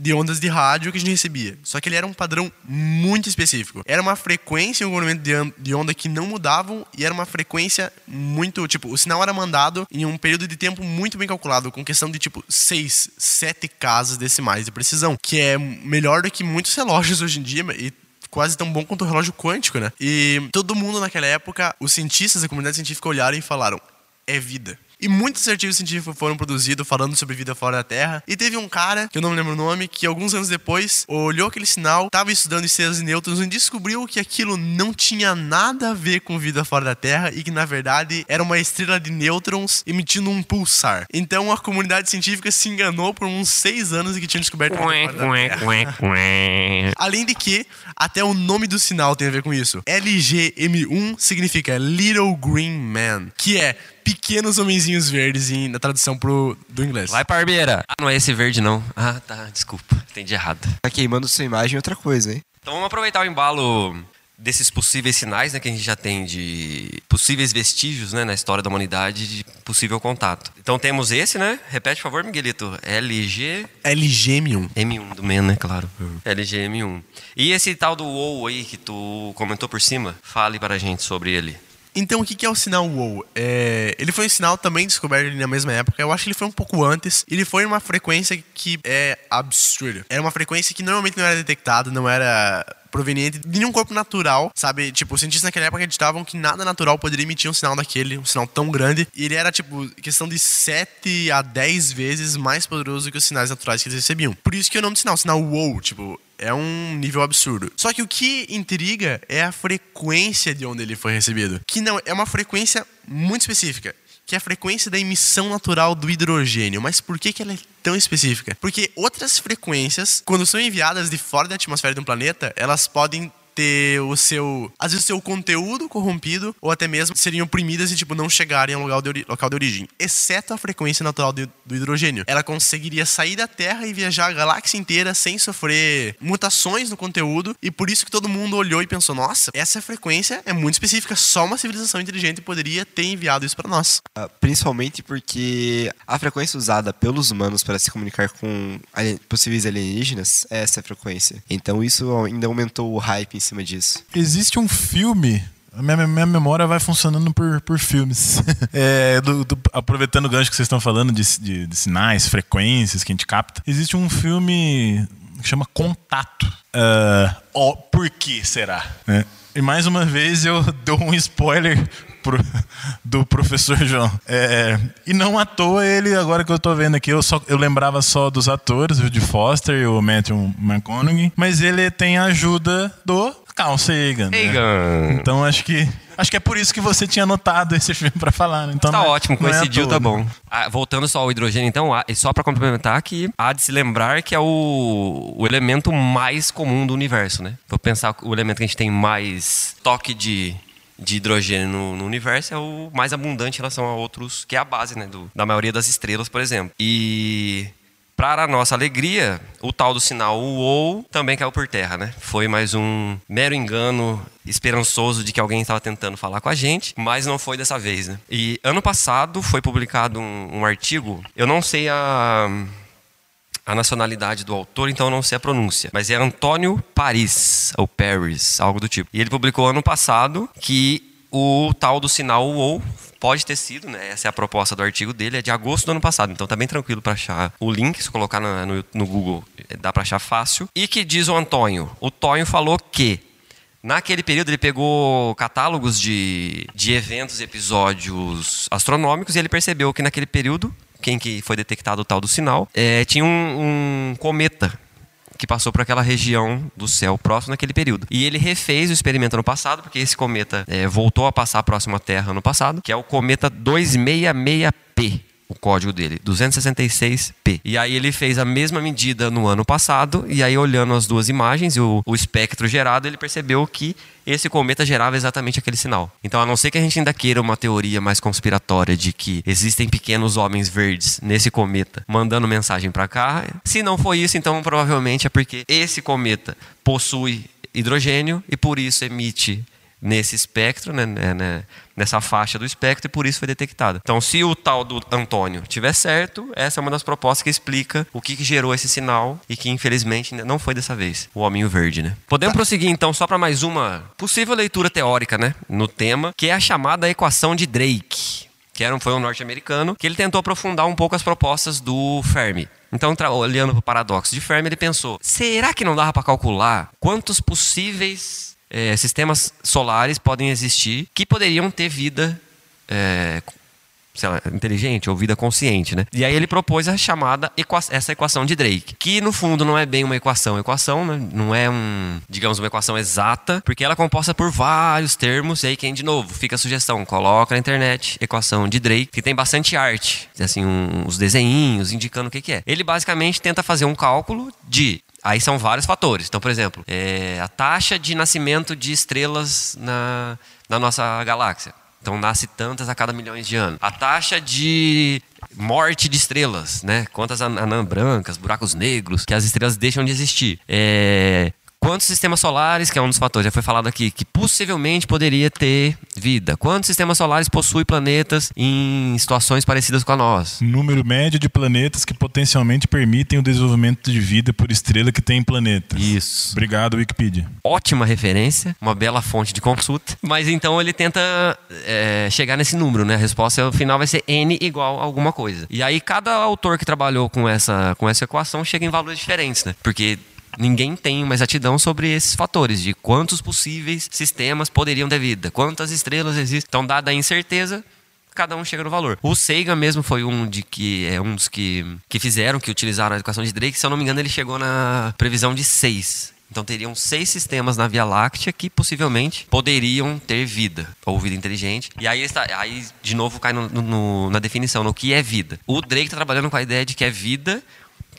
de ondas de rádio que a gente recebia. Só que ele era um padrão muito específico. Era uma frequência e um comprimento de onda que não mudavam e era uma frequência muito. Tipo, o sinal era mandado em um período de tempo muito bem calculado, com questão de tipo 6, 7 casas decimais de precisão, que é melhor do que muitos relógios hoje em dia e quase tão bom quanto o relógio quântico, né? E todo mundo naquela época, os cientistas, a comunidade científica olharam e falaram: é vida. E muitos artigos científicos foram produzidos falando sobre vida fora da Terra. E teve um cara, que eu não me lembro o nome, que alguns anos depois olhou aquele sinal, estava estudando estrelas e nêutrons e descobriu que aquilo não tinha nada a ver com vida fora da Terra e que na verdade era uma estrela de nêutrons emitindo um pulsar. Então a comunidade científica se enganou por uns seis anos e que tinha descoberto vida fora da Terra. Além de que até o nome do sinal tem a ver com isso. LGM1 significa Little Green Man, que é pequenos homenzinhos verdes em, na tradução pro, do inglês. Vai, Parbeira! Ah, não é esse verde, não. Ah, tá, desculpa. Entendi errado. Tá queimando sua imagem outra coisa, hein? Então vamos aproveitar o embalo desses possíveis sinais né, que a gente já tem de possíveis vestígios né, na história da humanidade de possível contato. Então temos esse, né? Repete, por favor, Miguelito. LG... LGM1. M1, do MEN, né? Claro. Uhum. LGM1. E esse tal do WoW aí que tu comentou por cima, fale para a gente sobre ele. Então, o que é o sinal WoW? É, ele foi um sinal também descoberto na mesma época. Eu acho que ele foi um pouco antes. Ele foi uma frequência que é absurda. Era uma frequência que normalmente não era detectada, não era proveniente de nenhum corpo natural, sabe? Tipo, os cientistas naquela época acreditavam que nada natural poderia emitir um sinal daquele, um sinal tão grande. E ele era, tipo, questão de 7 a 10 vezes mais poderoso que os sinais naturais que eles recebiam. Por isso que o nome do sinal, sinal WoW, tipo, é um nível absurdo. Só que o que intriga é a frequência de onde ele foi recebido. Que não é uma frequência muito específica que é a frequência da emissão natural do hidrogênio. Mas por que, que ela é tão específica? Porque outras frequências, quando são enviadas de fora da atmosfera de um planeta, elas podem ter o seu, às vezes, o seu conteúdo corrompido ou até mesmo seriam oprimidas e tipo não chegarem ao local de, local de origem, exceto a frequência natural do, do hidrogênio. Ela conseguiria sair da Terra e viajar a galáxia inteira sem sofrer mutações no conteúdo e por isso que todo mundo olhou e pensou: "Nossa, essa frequência é muito específica, só uma civilização inteligente poderia ter enviado isso para nós". Uh, principalmente porque a frequência usada pelos humanos para se comunicar com possíveis alienígenas é essa frequência. Então isso ainda aumentou o hype em cima disso. Existe um filme a minha, minha, memória vai funcionando por, por filmes. É, do, do, aproveitando o gancho que vocês estão falando de, de, de, sinais, frequências que a gente capta, existe um filme que chama Contato. Uh, oh, por que será? É. E mais uma vez eu dou um spoiler pro, do professor João. É, e não à toa ele, agora que eu tô vendo aqui, eu, só, eu lembrava só dos atores, o de Foster e o Matthew McConaughey, mas ele tem a ajuda do Carl Sagan. Né? Então acho que acho que é por isso que você tinha anotado esse filme para falar. Né? Então tá é, ótimo, coincidiu, é tá bom. Ah, voltando só ao hidrogênio, então, e só para complementar que há de se lembrar que é o, o elemento mais comum do universo, né? Vou pensar o elemento que a gente tem mais toque de de hidrogênio no, no, universo é o mais abundante em relação a outros, que é a base né, do, da maioria das estrelas, por exemplo. E Para nossa alegria, o tal do sinal UOL também caiu por terra, né? Foi mais um mero engano esperançoso de que alguém estava tentando falar com a gente, mas não foi dessa vez, né? E ano passado foi publicado um, um artigo, eu não sei a a nacionalidade do autor, então eu não sei a pronúncia. Mas é Antônio Paris, ou Paris, algo do tipo. E ele publicou ano passado que o tal do sinal UOL pode ter sido, né? Essa é a proposta do artigo dele, é de agosto do ano passado. Então tá bem tranquilo para achar o link, se colocar no, no Google, dá para achar fácil. E que diz o Antônio? O Tonho falou que Naquele período, ele pegou catálogos de, de eventos e episódios astronômicos e ele percebeu que naquele período quem que foi detectado o tal do sinal, é, tinha um, um cometa que passou por aquela região do céu próximo naquele período. E ele refez o experimento no passado, porque esse cometa é, voltou a passar próximo à Terra no passado, que é o cometa 266P o código dele, 266p. E aí ele fez a mesma medida no ano passado, e aí olhando as duas imagens e o, o espectro gerado, ele percebeu que esse cometa gerava exatamente aquele sinal. Então, a não ser que a gente ainda queira uma teoria mais conspiratória de que existem pequenos homens verdes nesse cometa mandando mensagem para cá, se não foi isso, então provavelmente é porque esse cometa possui hidrogênio e por isso emite nesse espectro, né, né, né, nessa faixa do espectro, e por isso foi detectada. Então, se o tal do Antônio tiver certo, essa é uma das propostas que explica o que, que gerou esse sinal e que, infelizmente, não foi dessa vez, o hominho verde. Né? Podemos tá. prosseguir, então, só para mais uma possível leitura teórica né, no tema, que é a chamada equação de Drake. Que era, foi um norte-americano, que ele tentou aprofundar um pouco as propostas do Fermi. Então, olhando para o paradoxo de Fermi, ele pensou: será que não dava para calcular quantos possíveis é, sistemas solares podem existir que poderiam ter vida é, lá, inteligente ou vida consciente, né? E aí ele propôs a chamada equa essa equação de Drake, que no fundo não é bem uma equação, equação né? não é um, digamos, uma equação exata, porque ela é composta por vários termos. E aí quem de novo fica a sugestão, coloca na internet equação de Drake, que tem bastante arte, assim um, os desenhinhos indicando o que, que é. Ele basicamente tenta fazer um cálculo de Aí são vários fatores. Então, por exemplo, é a taxa de nascimento de estrelas na, na nossa galáxia. Então, nasce tantas a cada milhões de anos. A taxa de morte de estrelas, né? Quantas anãs brancas, buracos negros, que as estrelas deixam de existir. É, Quantos sistemas solares, que é um dos fatores, já foi falado aqui, que possivelmente poderia ter vida? Quantos sistemas solares possuem planetas em situações parecidas com a nossa? Número médio de planetas que potencialmente permitem o desenvolvimento de vida por estrela que tem planetas. Isso. Obrigado, Wikipedia. Ótima referência, uma bela fonte de consulta. Mas então ele tenta é, chegar nesse número, né? A resposta final vai ser n igual a alguma coisa. E aí cada autor que trabalhou com essa, com essa equação chega em valores diferentes, né? Porque ninguém tem uma exatidão sobre esses fatores, de quantos possíveis sistemas poderiam ter vida, quantas estrelas existem. Então, dada a incerteza, cada um chega no valor. O Sagan mesmo foi um de que é um dos que, que fizeram, que utilizaram a equação de Drake. Se eu não me engano, ele chegou na previsão de seis. Então teriam seis sistemas na Via Láctea que possivelmente poderiam ter vida, ou vida inteligente. E aí, está, aí de novo cai no, no, na definição, no que é vida. O Drake está trabalhando com a ideia de que é vida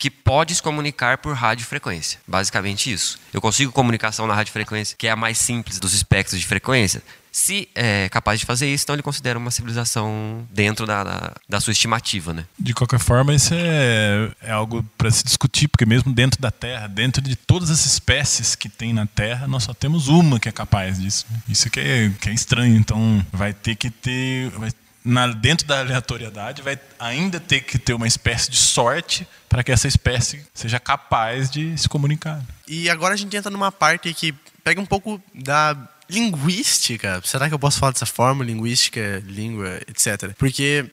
que pode se comunicar por radiofrequência. Basicamente isso. Eu consigo comunicação na radiofrequência, que é a mais simples dos espectros de frequência. Se é capaz de fazer isso, então ele considera uma civilização dentro da, da, da sua estimativa, né? De qualquer forma, isso é, é algo para se discutir, porque mesmo dentro da Terra, dentro de todas as espécies que tem na Terra, nós só temos uma que é capaz disso. Isso que é, que é estranho. Então, vai ter que ter... Vai na, dentro da aleatoriedade, vai ainda ter que ter uma espécie de sorte para que essa espécie seja capaz de se comunicar. E agora a gente entra numa parte que pega um pouco da linguística. Será que eu posso falar dessa forma? Linguística, língua, etc. Porque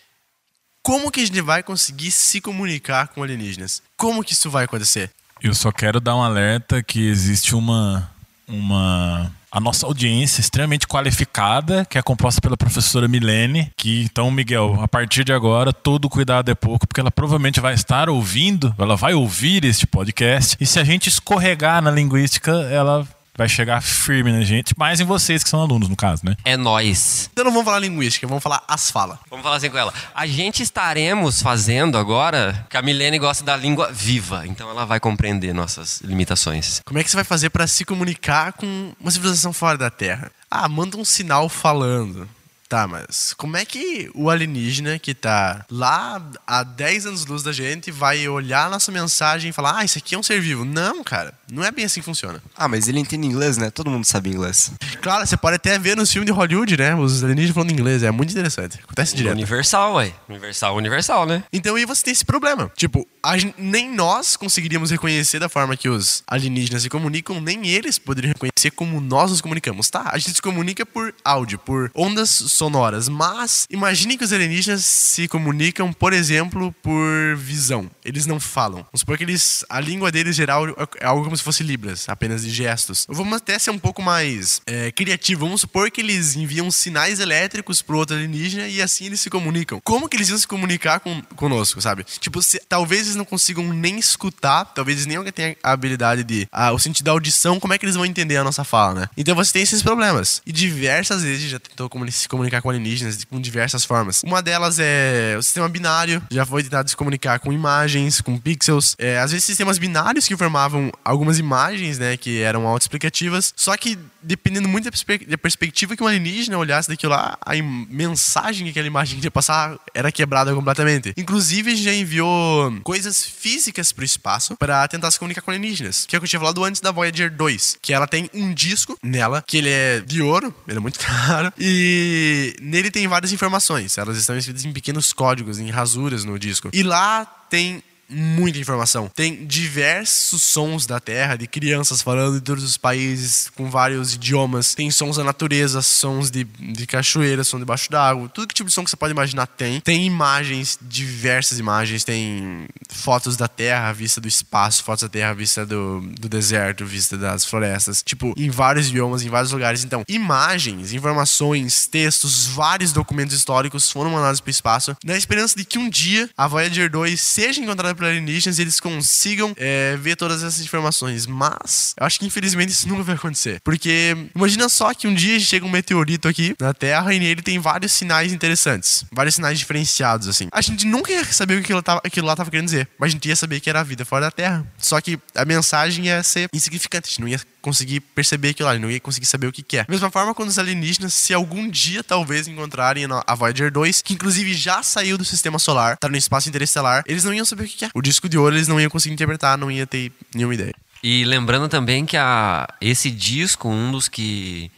como que a gente vai conseguir se comunicar com alienígenas? Como que isso vai acontecer? Eu só quero dar um alerta que existe uma uma a nossa audiência extremamente qualificada, que é composta pela professora Milene, que então, Miguel, a partir de agora, todo cuidado é pouco, porque ela provavelmente vai estar ouvindo, ela vai ouvir este podcast, e se a gente escorregar na linguística, ela vai chegar firme na gente, mais em vocês que são alunos, no caso, né? É nós. Então não vamos falar linguística, vamos falar as falas. Vamos falar assim com ela. A gente estaremos fazendo agora, que a Milene gosta da língua viva, então ela vai compreender nossas limitações. Como é que você vai fazer para se comunicar com uma civilização fora da Terra? Ah, manda um sinal falando. Tá, mas como é que o alienígena que tá lá a 10 anos-luz da gente vai olhar a nossa mensagem e falar, ah, isso aqui é um ser vivo? Não, cara, não é bem assim que funciona. Ah, mas ele entende inglês, né? Todo mundo sabe inglês. Claro, você pode até ver nos filmes de Hollywood, né? Os alienígenas falando inglês, é muito interessante. Acontece direto. Universal, ué. Universal, universal, né? Então aí você tem esse problema. Tipo, nem nós conseguiríamos reconhecer da forma que os alienígenas se comunicam, nem eles poderiam reconhecer como nós nos comunicamos, tá? A gente se comunica por áudio, por ondas sonoras, mas imagine que os alienígenas se comunicam, por exemplo, por visão. Eles não falam. Vamos supor que eles, a língua deles geral é algo como se fosse libras, apenas de gestos. Vamos até ser um pouco mais é, criativo. Vamos supor que eles enviam sinais elétricos pro outro alienígena e assim eles se comunicam. Como que eles iam se comunicar com, conosco, sabe? Tipo, se- talvez eles não consigam nem escutar, talvez nem tenham a habilidade de. ah, o sentido da audição, como é que eles vão entender a nossa fala, né? Então você tem esses problemas. E diversas vezes já tentou se comunicar com alienígenas com diversas formas. Uma delas é o sistema binário, já foi tentado se comunicar com imagens, com pixels. É, às vezes sistemas binários que formavam algumas imagens, né, que eram autoexplicativas. Só que dependendo muito da, perspe- da perspectiva que um alienígena olhasse daquilo lá, a mensagem que aquela imagem queria passar era quebrada completamente. Inclusive, já enviou coisas físicas pro espaço para tentar se comunicar com alienígenas. Que é o que eu tinha falado antes da Voyager 2. Que ela tem um disco nela, que ele é de ouro, ele é muito caro, e nele tem várias informações. Elas estão escritas em pequenos códigos, em rasuras no disco. E lá tem muita informação. Tem diversos sons da Terra, de crianças falando de todos os países, com vários idiomas. Tem sons da natureza, sons de, de cachoeira, som debaixo d'água. Tudo que tipo de som que você pode imaginar tem. Tem imagens, diversas imagens. Tem fotos da Terra, vista do espaço, fotos da Terra, vista do, do deserto, vista das florestas. Tipo, em vários idiomas, em vários lugares. Então, imagens, informações, textos, vários documentos históricos foram mandados para o espaço, na esperança de que um dia a Voyager 2 seja encontrada por alienígenas e eles consigam é, ver todas essas informações. Mas, eu acho que infelizmente isso nunca vai acontecer. Porque, imagina só que um dia chega um meteorito aqui na Terra e nele tem vários sinais interessantes, vários sinais diferenciados, assim. A gente nunca ia saber o que aquilo, tava, aquilo lá tava querendo dizer, mas a gente ia saber que era a vida fora da Terra. Só que a mensagem ia ser insignificante, a gente não ia conseguir perceber aquilo lá, não ia conseguir saber o que, que é. Da mesma forma, quando os alienígenas, se algum dia talvez encontrarem a Voyager 2, que inclusive já saiu do sistema solar, tá no espaço interestelar, eles não iam saber o que, que é. O disco de ouro eles não iam conseguir interpretar, não ia ter nenhuma ideia. E lembrando também que a, esse disco, um dos que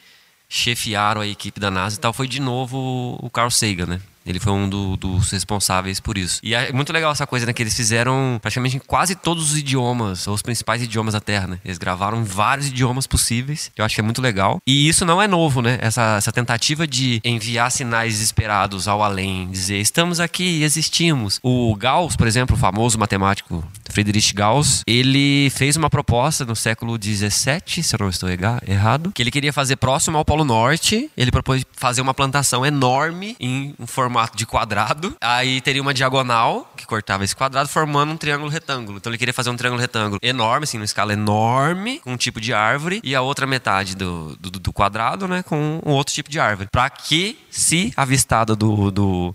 chefiaram a equipe da NASA e tal, foi de novo o Carl Sagan, né? Ele foi um do- dos responsáveis por isso. E é muito legal essa coisa, né? Que eles fizeram praticamente em quase todos os idiomas, ou os principais idiomas da Terra, né? Eles gravaram vários idiomas possíveis, que eu acho que é muito legal. E isso não é novo, né? Essa, essa tentativa de enviar sinais desesperados ao além, dizer estamos aqui, existimos. O Gauss, por exemplo, o famoso matemático Friedrich Gauss, ele fez uma proposta no século XVII, se eu não estou errado, que ele queria fazer próximo ao Polo Norte. Ele propôs fazer uma plantação enorme em um formato de quadrado. Aí teria uma diagonal que cortava esse quadrado, formando um triângulo retângulo. Então ele queria fazer um triângulo retângulo enorme, assim, numa escala enorme, com um tipo de árvore, e a outra metade do, do, do quadrado, né, com um outro tipo de árvore. Para que, se avistado do, do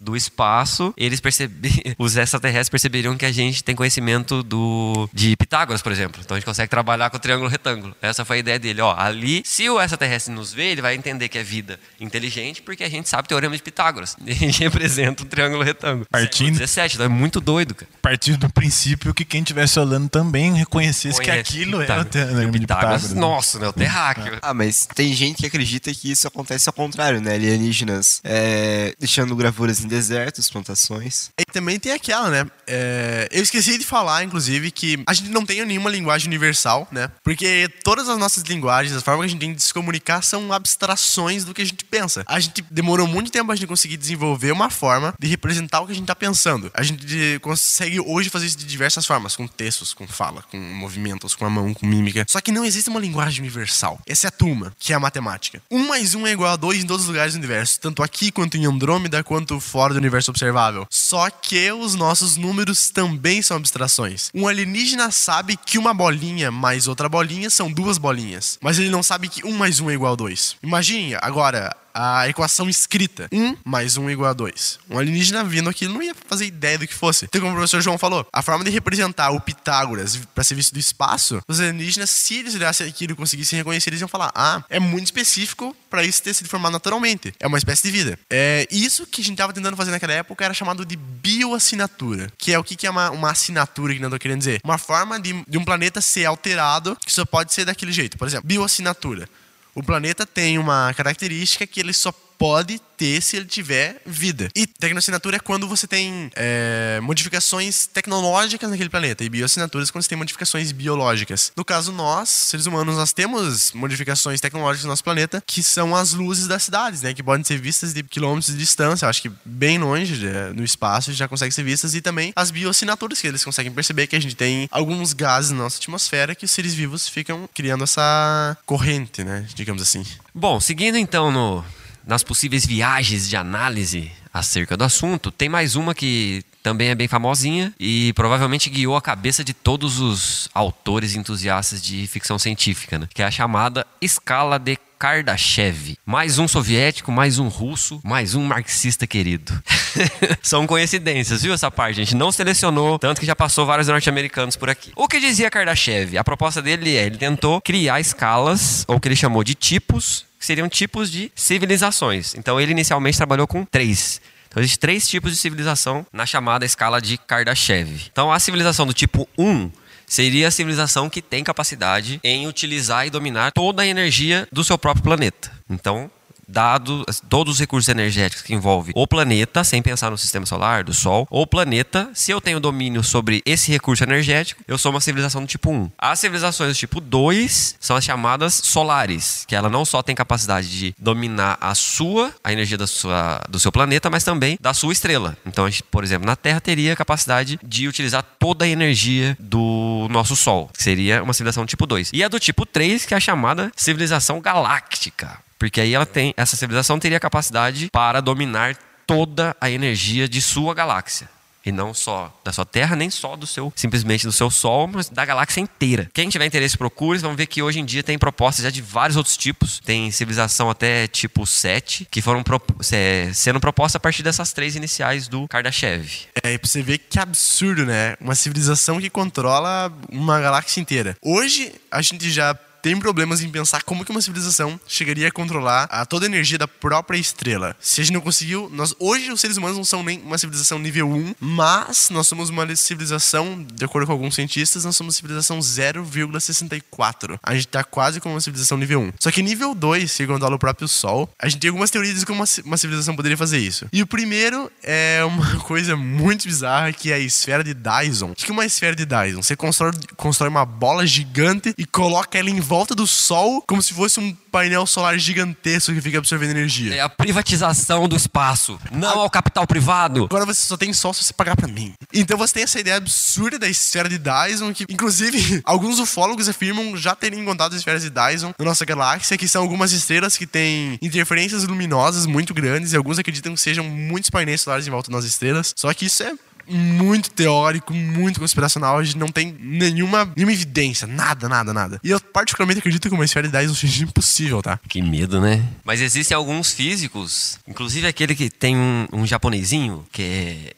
do espaço, eles perceber, os extraterrestres perceberiam que a gente tem conhecimento do de Pitágoras, por exemplo. Então a gente consegue trabalhar com o triângulo retângulo. Essa foi a ideia dele, ó, ali, se o extraterrestre nos vê, ele vai entender que é vida inteligente, porque a gente sabe o teorema de Pitágoras. E a gente representa o triângulo retângulo. Partindo- 17, então é muito doido, cara. Partindo do princípio que quem estivesse olhando também reconhecesse que Conhece aquilo é o Pitágoras. teorema de Pitágoras, Pitágoras. né? nossa, né, o terráqueo. Ah, mas tem gente que acredita que isso acontece ao contrário, né? Alienígenas é, deixando gravuras em desertos, plantações. E também tem aquela, né? é, eu esqueci de falar, inclusive, que a gente não tem nenhuma linguagem universal, né? Porque todas as nossas linguagens, as formas que a gente tem de se comunicar são abstrações do que a gente pensa. A gente demorou muito tempo a gente conseguir desenvolver uma forma de representar o que a gente tá pensando. A gente consegue hoje fazer isso de diversas formas, com textos, com fala, com movimentos, com a mão, com mímica. Só que não existe uma linguagem universal. Essa é a turma, que é a matemática. Um mais um é igual a dois em todos os lugares do universo, tanto aqui quanto em Andrômeda, quanto fora do universo observável. Só que os nossos números também são abstrações. Um alienígena sabe que uma bolinha mais outra bolinha são duas bolinhas, mas ele não sabe que um mais um é igual a dois. Imagine agora a equação escrita. 1 mais 1 igual a 2. Um alienígena vindo aqui não ia fazer ideia do que fosse. Então, como o professor João falou, a forma de representar o Pitágoras para ser visto do espaço, os alienígenas, se eles olhassem aquilo e conseguissem reconhecer, eles iam falar: ah, é muito específico para isso ter sido formado naturalmente. É uma espécie de vida. É, isso que a gente estava tentando fazer naquela época era chamado de bioassinatura, que é o que, que é uma, uma assinatura que não estou querendo dizer. Uma forma de, de um planeta ser alterado que só pode ser daquele jeito. Por exemplo, bioassinatura. O planeta tem uma característica que ele só pode ter se ele tiver vida. E tecnoassinatura é quando você tem é, modificações tecnológicas naquele planeta. E bioassinaturas é quando você tem modificações biológicas. No caso, nós, seres humanos, nós temos modificações tecnológicas no nosso planeta, que são as luzes das cidades, né? Que podem ser vistas de quilômetros de distância. Acho que bem longe, é, no espaço, já conseguem ser vistas. E também as bioassinaturas, que eles conseguem perceber que a gente tem alguns gases na nossa atmosfera que os seres vivos ficam criando essa corrente, né? Digamos assim. Bom, seguindo então no, nas possíveis viagens de análise acerca do assunto, tem mais uma que também é bem famosinha e provavelmente guiou a cabeça de todos os autores entusiastas de ficção científica, né? que é a chamada escala de Kardashev. Mais um soviético, mais um russo, mais um marxista querido. São coincidências, viu essa parte? A gente não selecionou, tanto que já passou vários norte-americanos por aqui. O que dizia Kardashev? A proposta dele é, ele tentou criar escalas, ou o que ele chamou de tipos, que seriam tipos de civilizações. Então ele inicialmente trabalhou com três. Então, existem três tipos de civilização na chamada escala de Kardashev. Então, a civilização do tipo 1 seria a civilização que tem capacidade em utilizar e dominar toda a energia do seu próprio planeta. Então, dado todos os recursos energéticos que envolve o planeta, sem pensar no sistema solar, do Sol, o planeta, se eu tenho domínio sobre esse recurso energético, eu sou uma civilização do tipo 1. As civilizações do tipo 2 são as chamadas solares, que ela não só tem capacidade de dominar a sua, a energia da sua, do seu planeta, mas também da sua estrela. Então, gente, por exemplo, na Terra teria a capacidade de utilizar toda a energia do nosso Sol, que seria uma civilização tipo 2. E a do tipo 3, que é a chamada civilização galáctica. Porque aí ela tem, essa civilização teria capacidade para dominar toda a energia de sua galáxia. E não só da sua Terra, nem só do seu, simplesmente do seu Sol, mas da galáxia inteira. Quem tiver interesse procure, vão ver que hoje em dia tem propostas já de vários outros tipos. Tem civilização até tipo 7, que foram é, sendo propostas a partir dessas três iniciais do Kardashev. É, e pra você ver que absurdo, né? Uma civilização que controla uma galáxia inteira. Hoje, a gente já tem problemas em pensar como que uma civilização chegaria a controlar a toda a energia da própria estrela. Se a gente não conseguiu, nós hoje os seres humanos não são nem uma civilização nível 1, mas nós somos uma civilização, de acordo com alguns cientistas, nós somos civilização 0,64. A gente tá quase como uma civilização nível 1. Só que nível 2, segundo o próprio Sol, a gente tem algumas teorias de como uma civilização poderia fazer isso. E o primeiro é uma coisa muito bizarra que é a esfera de Dyson. O que é uma esfera de Dyson? Você constrói, constrói uma bola gigante e coloca ela em volta volta do Sol como se fosse um painel solar gigantesco que fica absorvendo energia. É a privatização do espaço, não ao capital privado. Agora você só tem Sol se você pagar para mim. Então você tem essa ideia absurda da esfera de Dyson, que inclusive alguns ufólogos afirmam já terem encontrado esferas de Dyson na nossa galáxia, que são algumas estrelas que têm interferências luminosas muito grandes e alguns acreditam que sejam muitos painéis solares em volta das estrelas. Só que isso é muito teórico, muito conspiracional. A gente não tem nenhuma, nenhuma evidência, nada, nada, nada. E eu particularmente acredito que uma esfera de 10 seja impossível, tá? Que medo, né? Mas existem alguns físicos, inclusive aquele que tem um, um japonesinho, que é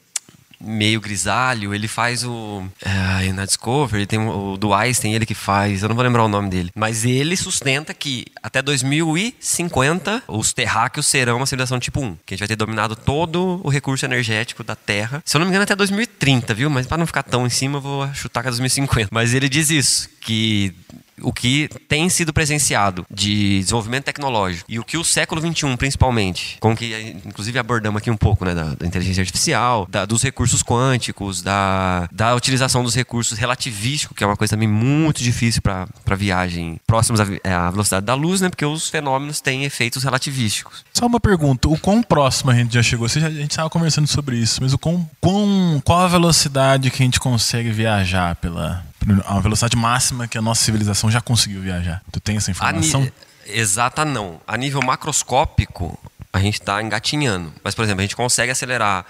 meio grisalho, ele faz o. É, na Discovery, tem o, do Einstein, ele que faz, eu não vou lembrar o nome dele. Mas ele sustenta que até 2050 os terráqueos serão uma civilização tipo 1. Que a gente vai ter dominado todo o recurso energético da Terra. Se eu não me engano, até 2030, viu? Mas para não ficar tão em cima, eu vou chutar que é 2050. Mas ele diz isso, que o que tem sido presenciado de desenvolvimento tecnológico e o que o século XXI, principalmente, com que inclusive abordamos aqui um pouco né, da, da inteligência artificial, da, dos recursos quânticos, da, da utilização dos recursos relativísticos, que é uma coisa também muito difícil para viagem próximos à, é, à, velocidade da luz, né, porque os fenômenos têm efeitos relativísticos. Só uma pergunta: o quão próximo a gente já chegou? a gente estava conversando sobre isso, mas o quão, quão, qual a velocidade que a gente consegue viajar pela, a velocidade máxima que a nossa civilização já conseguiu viajar. Tu tem essa informação? Exata não. A nível macroscópico, a gente está engatinhando. Mas, por exemplo, a gente consegue acelerar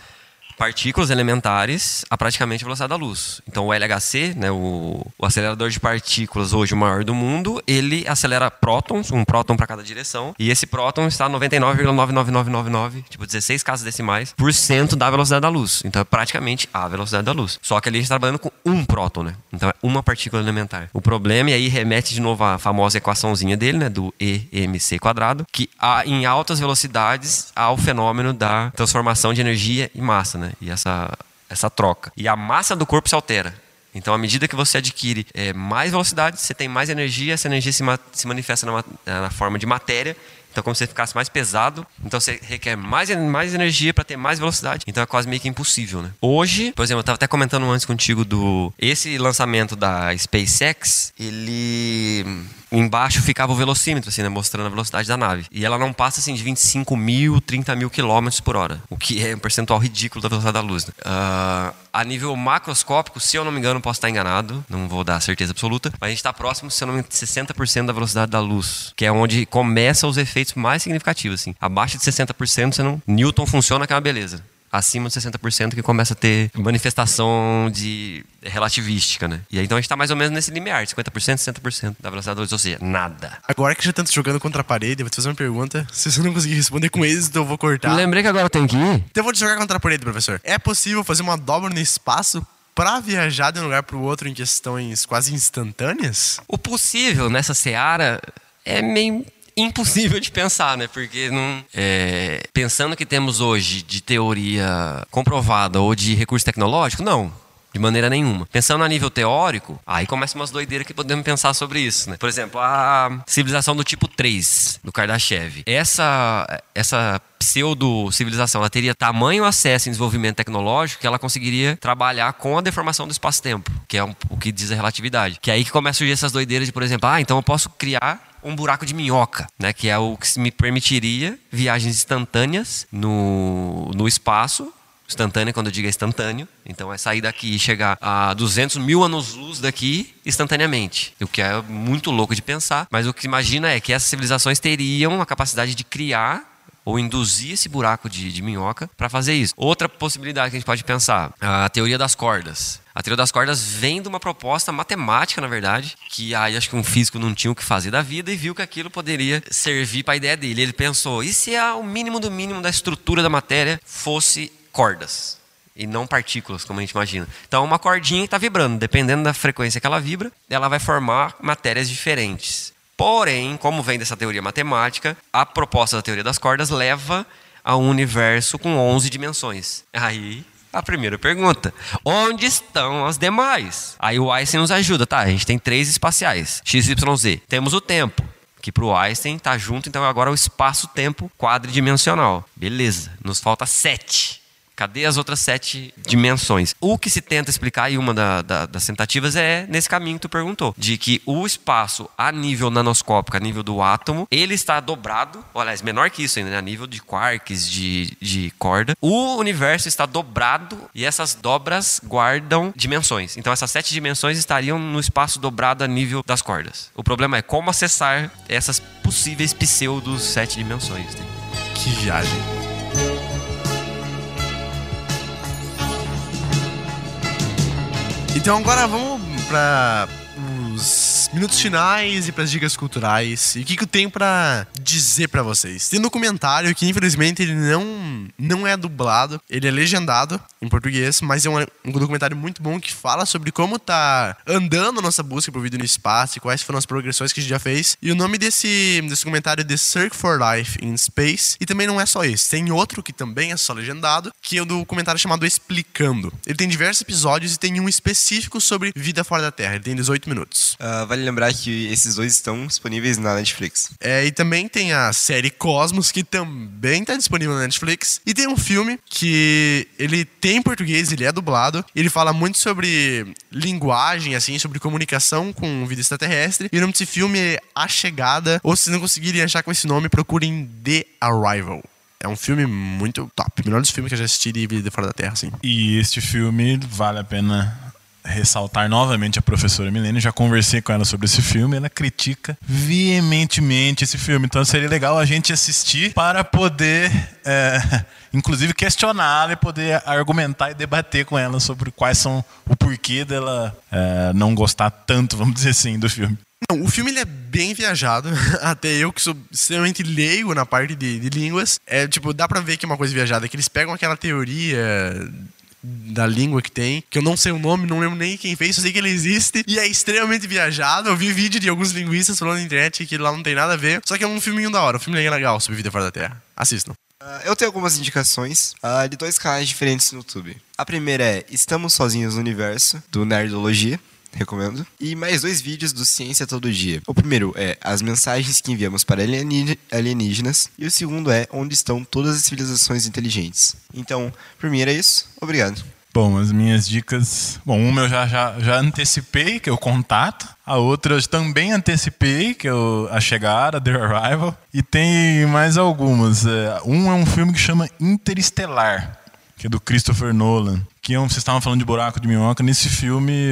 partículas elementares a praticamente a velocidade da luz. Então o LHC, né, o, o acelerador de partículas hoje maior do mundo, ele acelera prótons, um próton para cada direção, e esse próton está 99,99999, tipo 16 casas decimais, por cento da velocidade da luz. Então é praticamente a velocidade da luz. Só que ali a gente está trabalhando com um próton, né? Então é uma partícula elementar. O problema, e aí remete de novo à famosa equaçãozinha dele, né, do EMC quadrado, que há, em altas velocidades há o fenômeno da transformação de energia e massa, né? E essa, essa troca. E a massa do corpo se altera. Então, à medida que você adquire é, mais velocidade, você tem mais energia, essa energia se, ma se manifesta na, na forma de matéria então, como se você ficasse mais pesado, então você requer mais, mais energia para ter mais velocidade. Então é quase meio que impossível, né? Hoje, por exemplo, eu estava até comentando antes contigo do esse lançamento da SpaceX, ele embaixo ficava o velocímetro, assim, né, mostrando a velocidade da nave. E ela não passa assim de 25 mil, 30 mil quilômetros por hora, o que é um percentual ridículo da velocidade da luz. Né? Uh, a nível macroscópico, se eu não me engano, posso estar enganado, não vou dar certeza absoluta, mas a gente está próximo, se eu não me engano, de 60% da velocidade da luz, que é onde começam os efeitos mais significativos. Assim. Abaixo de 60%, você não... Newton funciona que é uma beleza acima de 60% que começa a ter manifestação de relativística, né? E aí então a gente está mais ou menos nesse limiar, 50%, 60% da velocidade da luz, ou seja, nada. Agora que já estamos jogando contra a parede, eu vou te fazer uma pergunta. Se você não conseguir responder com êxito, eu vou cortar. Lembrei que agora tem que ir. Então eu vou te jogar contra a parede, professor. É possível fazer uma dobra no espaço para viajar de um lugar para o outro em questões quase instantâneas? O possível nessa seara é meio impossível de pensar, né? Porque não, é, pensando que temos hoje de teoria comprovada ou de recurso tecnológico, não. De maneira nenhuma. Pensando a nível teórico, aí começa umas doideiras que podemos pensar sobre isso, né? Por exemplo, a civilização do tipo 3, do Kardashev. Essa, essa pseudo-civilização, ela teria tamanho acesso em desenvolvimento tecnológico que ela conseguiria trabalhar com a deformação do espaço-tempo, que é um, o que diz a relatividade. Que é aí que começa a surgir essas doideiras de, por exemplo, ah, então eu posso criar um buraco de minhoca, né? Que é o que me permitiria viagens instantâneas no, no espaço. Instantânea, quando eu digo instantâneo. Então é sair daqui e chegar a 200 mil anos-luz daqui instantaneamente. O que é muito louco de pensar. Mas o que imagina é que essas civilizações teriam a capacidade de criar ou induzir esse buraco de, de minhoca para fazer isso. Outra possibilidade que a gente pode pensar, a teoria das cordas. A teoria das cordas vem de uma proposta matemática, na verdade, que aí acho que um físico não tinha o que fazer da vida e viu que aquilo poderia servir para a ideia dele. Ele pensou: e se o mínimo do mínimo da estrutura da matéria fosse cordas? e não partículas, como a gente imagina. Então, uma cordinha está vibrando, dependendo da frequência que ela vibra, ela vai formar matérias diferentes. Porém, como vem dessa teoria matemática, a proposta da teoria das cordas leva a um universo com 11 dimensões. Aí, a primeira pergunta: onde estão as demais? Aí o Einstein nos ajuda, tá? A gente tem três espaciais: x, y, z. Temos o tempo, que para o Einstein está junto, então agora é o espaço-tempo quadridimensional. Beleza, nos falta sete. Cadê as outras sete dimensões? O que se tenta explicar, e uma da, da, das tentativas é nesse caminho que tu perguntou, de que o espaço a nível nanoscópico, a nível do átomo, ele está dobrado, olha, é menor que isso ainda, né? a nível de quarks, de, de corda. O universo está dobrado e essas dobras guardam dimensões. Então essas sete dimensões estariam no espaço dobrado a nível das cordas. O problema é como acessar essas possíveis pseudos sete dimensões. Né? Que viagem. Então agora vamos para os minutos finais e para as dicas culturais. E o que, que eu tenho para dizer para vocês? Tem um documentário que infelizmente ele não, não é dublado, ele é legendado em português, mas é um, um documentário muito bom que fala sobre como tá andando a nossa busca por vida no espaço e quais foram as progressões que a gente já fez. E o nome desse, desse documentário é The Search for Life in Space. E também não é só esse, tem outro que também é só legendado, que é o um documentário chamado Explicando. Ele tem diversos episódios e tem um específico sobre vida fora da Terra. Ele tem 18 minutos. Uh, vale lembrar que esses dois estão disponíveis na Netflix. É, e também tem a série Cosmos, que também está disponível na Netflix. E tem um filme que ele tem em português, ele é dublado. Ele fala muito sobre linguagem, assim, sobre comunicação com vida extraterrestre. E o nome desse filme é A Chegada. Ou se não conseguirem achar com esse nome, procurem The Arrival. É um filme muito top. Melhor dos filmes que eu já assisti de Vida Fora da Terra, assim. E este filme vale a pena ressaltar novamente a professora Milene. Já conversei com ela sobre esse filme. Ela critica veementemente esse filme. Então seria legal a gente assistir para poder, é, inclusive, questioná-la e poder argumentar e debater com ela sobre quais são o porquê dela é, não gostar tanto, vamos dizer assim, do filme. Não, o filme ele é bem viajado. Até eu, que sou extremamente leigo na parte de, de línguas, é tipo, dá pra ver que é uma coisa viajada, que eles pegam aquela teoria da língua que tem, que eu não sei o nome, não lembro nem quem fez, só sei que ele existe e é extremamente viajado. Eu vi vídeo de alguns linguistas falando na internet que lá não tem nada a ver, só que é um filminho da hora, um filme legal sobre vida fora da Terra. Assistam. Uh, eu tenho algumas indicações uh, de dois canais diferentes no YouTube. A primeira é Estamos Sozinhos no Universo, do Nerdologia recomendo. E mais dois vídeos do Ciência Todo Dia. O primeiro é as mensagens que enviamos para alienígenas e o segundo é onde estão todas as civilizações inteligentes. Então, por mim era isso. Obrigado. Bom, as minhas dicas. Bom, uma eu já, já, já antecipei, que é o contato. A outra eu também antecipei, que é o, a chegada, The Arrival. E tem mais algumas. É, um é um filme que chama Interestelar, que é do Christopher Nolan que vocês estavam falando de buraco de minhoca. Nesse filme,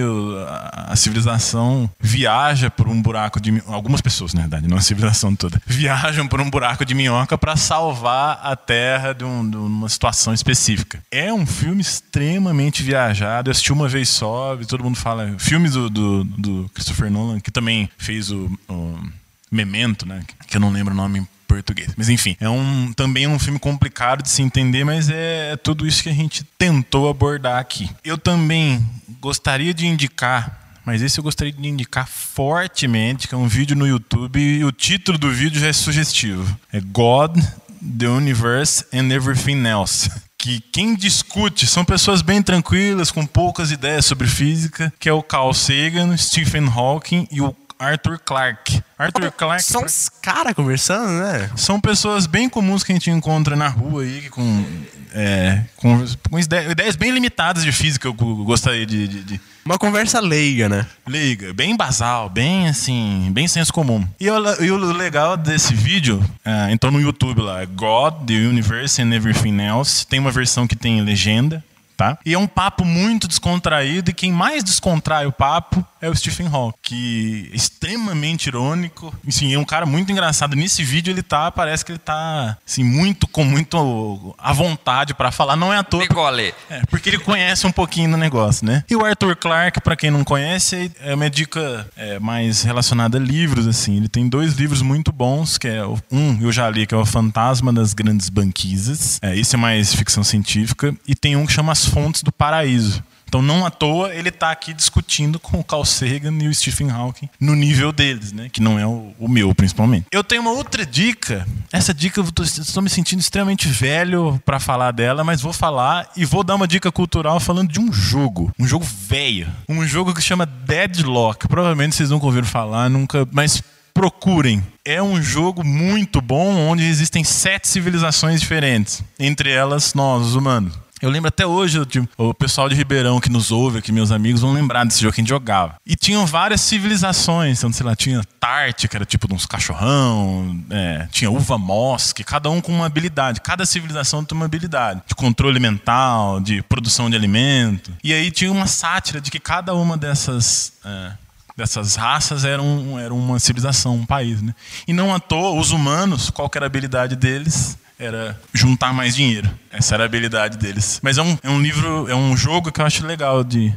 a, civilização viaja por um buraco de. Algumas pessoas, na verdade, não a civilização toda. Viajam por um buraco de minhoca para salvar a Terra de, um, de, uma situação específica. É um filme extremamente viajado. Eu assisti uma vez só, e todo mundo fala. Filmes do, do, do Christopher Nolan, que também fez o, o Memento, né? Que eu não lembro o nome português. Mas enfim, é um também é um filme complicado de se entender, mas é, é tudo isso que a gente tentou abordar aqui. Eu também gostaria de indicar mas esse eu gostaria de indicar fortemente, que é um vídeo no YouTube e o título do vídeo já é sugestivo. É God, the Universe and Everything Else. Que quem discute são pessoas bem tranquilas, com poucas ideias sobre física, que é o Carl Sagan, Stephen Hawking e o Arthur Clarke. Arthur Clarke. São os caras conversando, né? São pessoas bem comuns que a gente encontra na rua aí, com, é, com, com ideias bem limitadas de física, eu gostaria de, de, de. Uma conversa leiga, né? Leiga, bem basal, bem assim, bem senso comum. E o, e o legal desse vídeo, é, então no YouTube lá, God, The Universe and Everything Else, tem uma versão que tem legenda. Tá? E é um papo muito descontraído, e quem mais descontrai o papo é o Stephen Hawking, que é extremamente irônico. Enfim, é um cara muito engraçado. Nesse vídeo ele tá, parece que ele tá assim, muito com muito à vontade para falar. Não é à toa. Porque, é, porque ele conhece um pouquinho do negócio, né? E o Arthur Clarke, para quem não conhece, é uma dica é, mais relacionada a livros, assim. Ele tem dois livros muito bons, que é um eu já li, que é o Fantasma das Grandes Banquisas. É, esse é mais ficção científica. E tem um que chama Fontes do Paraíso então, não à toa, ele está aqui discutindo com o Carl Sagan e o Stephen Hawking no nível deles, né? que não é o, o meu, principalmente. Eu tenho uma outra dica. Essa dica eu estou me sentindo extremamente velho para falar dela, mas vou falar e vou dar uma dica cultural falando de um jogo. Um jogo velho. Um jogo que chama Deadlock. Provavelmente vocês nunca ouviram falar, nunca. Mas procurem. É um jogo muito bom onde existem sete civilizações diferentes. Entre elas, nós, os humanos. Eu lembro até hoje, o pessoal de Ribeirão que nos ouve aqui, meus amigos, vão lembrar desse jogo que a gente jogava. E tinham várias civilizações, então, sei lá, tinha Tarte, que era tipo de uns cachorrão, é, tinha Uva Mosque, cada um com uma habilidade. Cada civilização tem uma habilidade de controle mental, de produção de alimento. E aí tinha uma sátira de que cada uma dessas. É, dessas raças era, um, era uma civilização, um país. Né? E não à toa, os humanos, qual era a habilidade deles? Era juntar mais dinheiro. Essa era a habilidade deles. Mas é um, é um livro, é um jogo que eu acho legal de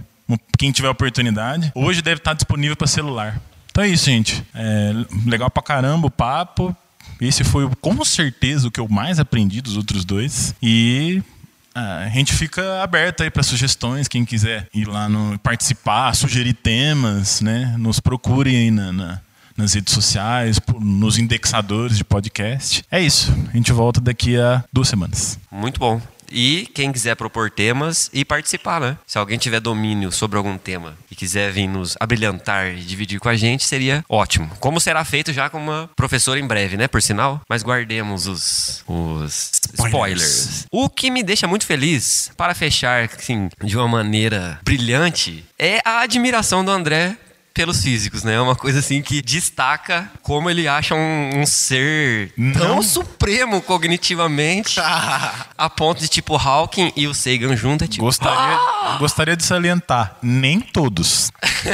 quem tiver oportunidade. Hoje deve estar disponível para celular. Então é isso, gente. É legal pra caramba o papo. Esse foi com certeza o que eu mais aprendi dos outros dois. E ah, a gente fica aberto aí para sugestões. Quem quiser ir lá no participar, sugerir temas, né? Nos procure aí na, na nas redes sociais, nos indexadores de podcast. É isso. A gente volta daqui a duas semanas. Muito bom. E quem quiser propor temas e participar, né? Se alguém tiver domínio sobre algum tema e quiser vir nos abrilhantar e dividir com a gente, seria ótimo. Como será feito já com uma professora em breve, né? Por sinal, mas guardemos os, os spoilers. spoilers. O que me deixa muito feliz, para fechar, assim, de uma maneira brilhante, é a admiração do André pelos físicos, né? É uma coisa assim que destaca como ele acha um, um ser tão Não. supremo cognitivamente a ponto de tipo Hawking e o Sagan junto é tipo Gostaria, gostaria de salientar, nem todos.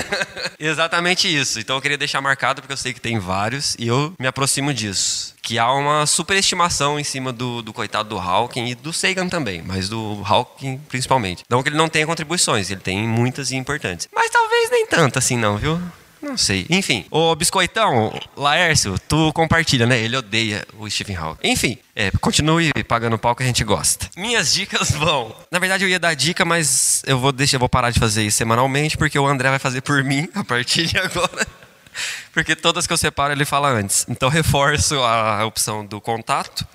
Exatamente isso. Então eu queria deixar marcado porque eu sei que tem vários e eu me aproximo disso. Que há uma superestimação em cima do, do coitado do Hawking e do Sagan também, mas do Hawking principalmente. Não que ele não tenha contribuições, ele tem muitas e importantes. Mas talvez nem tanto assim não, viu? Não sei. Enfim, ô Biscoitão, Laércio, tu compartilha, né? Ele odeia o Stephen Hawking. Enfim, é, continue pagando pau que a gente gosta. Minhas dicas vão. Na verdade, eu ia dar dica, mas eu vou deixar, eu vou parar de fazer isso semanalmente, porque o André vai fazer por mim a partir de agora. Porque todas que eu separo ele fala antes. Então reforço a opção do contato,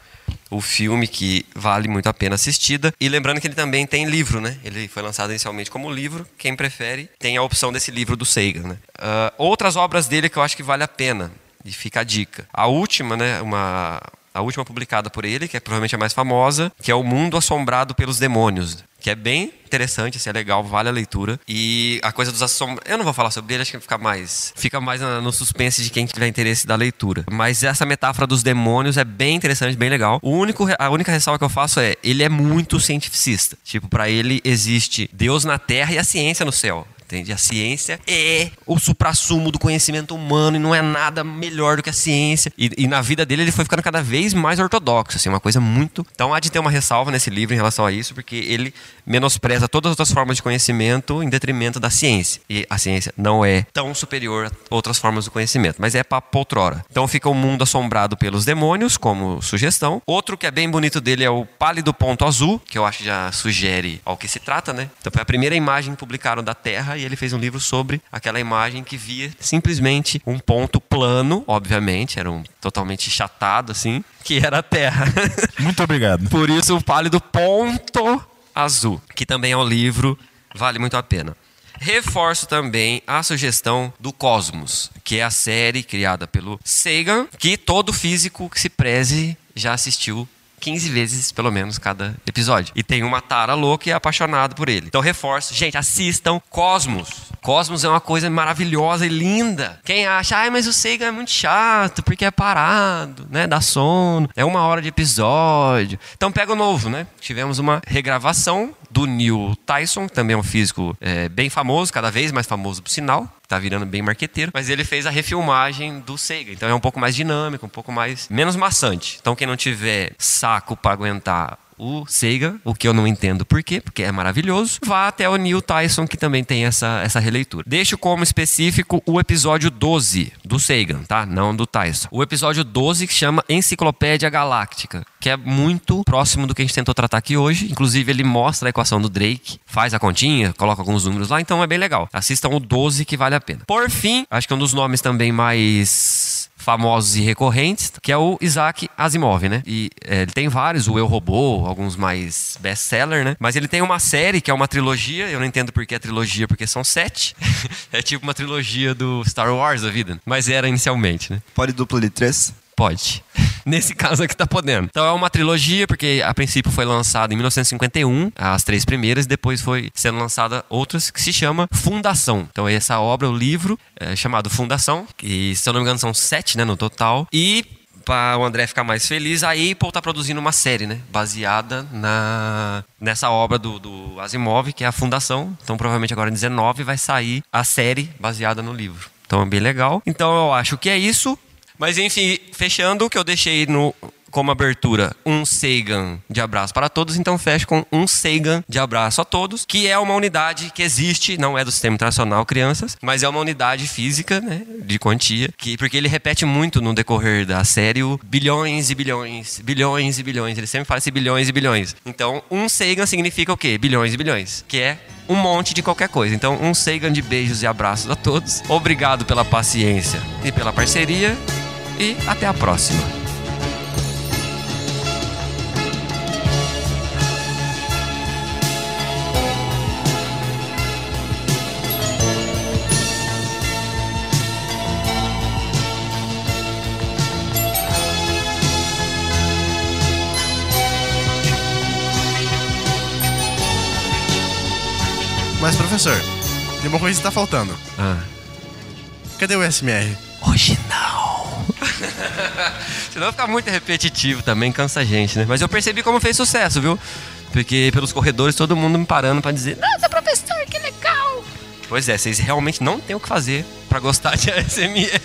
o filme que vale muito a pena assistida. E lembrando que ele também tem livro, né? Ele foi lançado inicialmente como livro. Quem prefere tem a opção desse livro do Sagan, né? Ah, outras obras dele que eu acho que vale a pena. E fica a dica. A última, né? Uma a última publicada por ele, que é provavelmente a mais famosa, que é O Mundo Assombrado pelos Demônios, que é bem interessante, assim, é legal, vale a leitura. E a coisa dos assombrados, eu não vou falar sobre ele, acho que fica mais, fica mais no suspense de quem tiver interesse da leitura. Mas essa metáfora dos demônios é bem interessante, bem legal. O único, a única ressalva que eu faço é, ele é muito cientificista. Tipo, pra ele existe Deus na Terra e a ciência no céu. Entende? A ciência é o suprassumo do conhecimento humano e não é nada melhor do que a ciência. E, e na vida dele ele foi ficando cada vez mais ortodoxo, assim, uma coisa muito. Então há de ter uma ressalva nesse livro em relação a isso, porque ele menospreza todas as outras formas de conhecimento em detrimento da ciência. E a ciência não é tão superior a outras formas do conhecimento, mas é para outrora. Então fica o mundo assombrado pelos demônios, como sugestão. Outro que é bem bonito dele é o Pálido Ponto Azul, que eu acho que já sugere ao que se trata, né? Então foi a primeira imagem que publicaram da Terra e ele fez um livro sobre aquela imagem que via simplesmente um ponto plano, obviamente, era um totalmente chatado assim, que era a Terra. Muito obrigado. Por isso o Pálido Ponto Azul, que também é um livro, vale muito a pena. Reforço também a sugestão do Cosmos, que é a série criada pelo Sagan, que todo físico que se preze já assistiu 15 vezes, pelo menos, cada episódio. E tem uma tara louca e é apaixonado por ele. Então, reforço. Gente, assistam Cosmos. Cosmos é uma coisa maravilhosa e linda. Quem acha, ai, mas o Sagan é muito chato, porque é parado, né? Dá sono. É uma hora de episódio. Então, pega o novo, né? Tivemos uma regravação do Neil Tyson, que também é um físico é, bem famoso, cada vez mais famoso por sinal. Tá virando bem marqueteiro. Mas ele fez a refilmagem do Sagan. Então é um pouco mais dinâmico, um pouco mais. menos maçante. Então quem não tiver saco para aguentar o Sagan, o que eu não entendo por quê, porque é maravilhoso, vá até o Neil Tyson, que também tem essa, essa releitura. Deixo como específico o episódio 12 do Sagan, tá? Não do Tyson. O episódio 12 que chama Enciclopédia Galáctica, que é muito próximo do que a gente tentou tratar aqui hoje. Inclusive, ele mostra a equação do Drake, faz a continha, coloca alguns números lá, então é bem legal. Assistam o 12 que vale a pena. Por fim, acho que é um dos nomes também mais famosos e recorrentes, que é o Isaac Asimov, né? E é, ele tem vários, o Eu Robô, alguns mais best-seller, né? Mas ele tem uma série que é uma trilogia, eu não entendo por que é trilogia, porque são sete. é tipo uma trilogia do Star Wars da vida, mas era inicialmente, né? Pode duplo de três? Pode. Nesse caso aqui tá podendo. Então é uma trilogia, porque a princípio foi lançada em 1951, as três primeiras, e depois foi sendo lançada outras, que se chama Fundação. Então essa obra, o livro, é chamado Fundação, que se eu não me engano são sete, né, no total. E para o André ficar mais feliz, a Apple tá produzindo uma série, né? Baseada na nessa obra do, do Asimov, que é a Fundação. Então provavelmente agora em 19 vai sair a série baseada no livro. Então é bem legal. Então eu acho que é isso. Mas enfim, fechando o que eu deixei no como abertura um Sagan de abraço para todos, então fecho com um Sagan de abraço a todos, que é uma unidade que existe, não é do Sistema Internacional Crianças, mas é uma unidade física, né, de quantia, que porque ele repete muito no decorrer da série o bilhões e bilhões, bilhões e bilhões, ele sempre fala esse bilhões e bilhões. Então, um Sagan significa o quê? Bilhões e bilhões, que é um monte de qualquer coisa. Então, um Sagan de beijos e abraços a todos. Obrigado pela paciência e pela parceria e até a próxima. Mas, professor, tem uma coisa que tá faltando. Ah, Cadê o SMR? Hoje não. Senão fica muito repetitivo também, cansa a gente, né? Mas eu percebi como fez sucesso, viu? Porque pelos corredores todo mundo me parando pra dizer: Nossa, professor, que legal! Pois é, vocês realmente não têm o que fazer pra gostar de ASMR.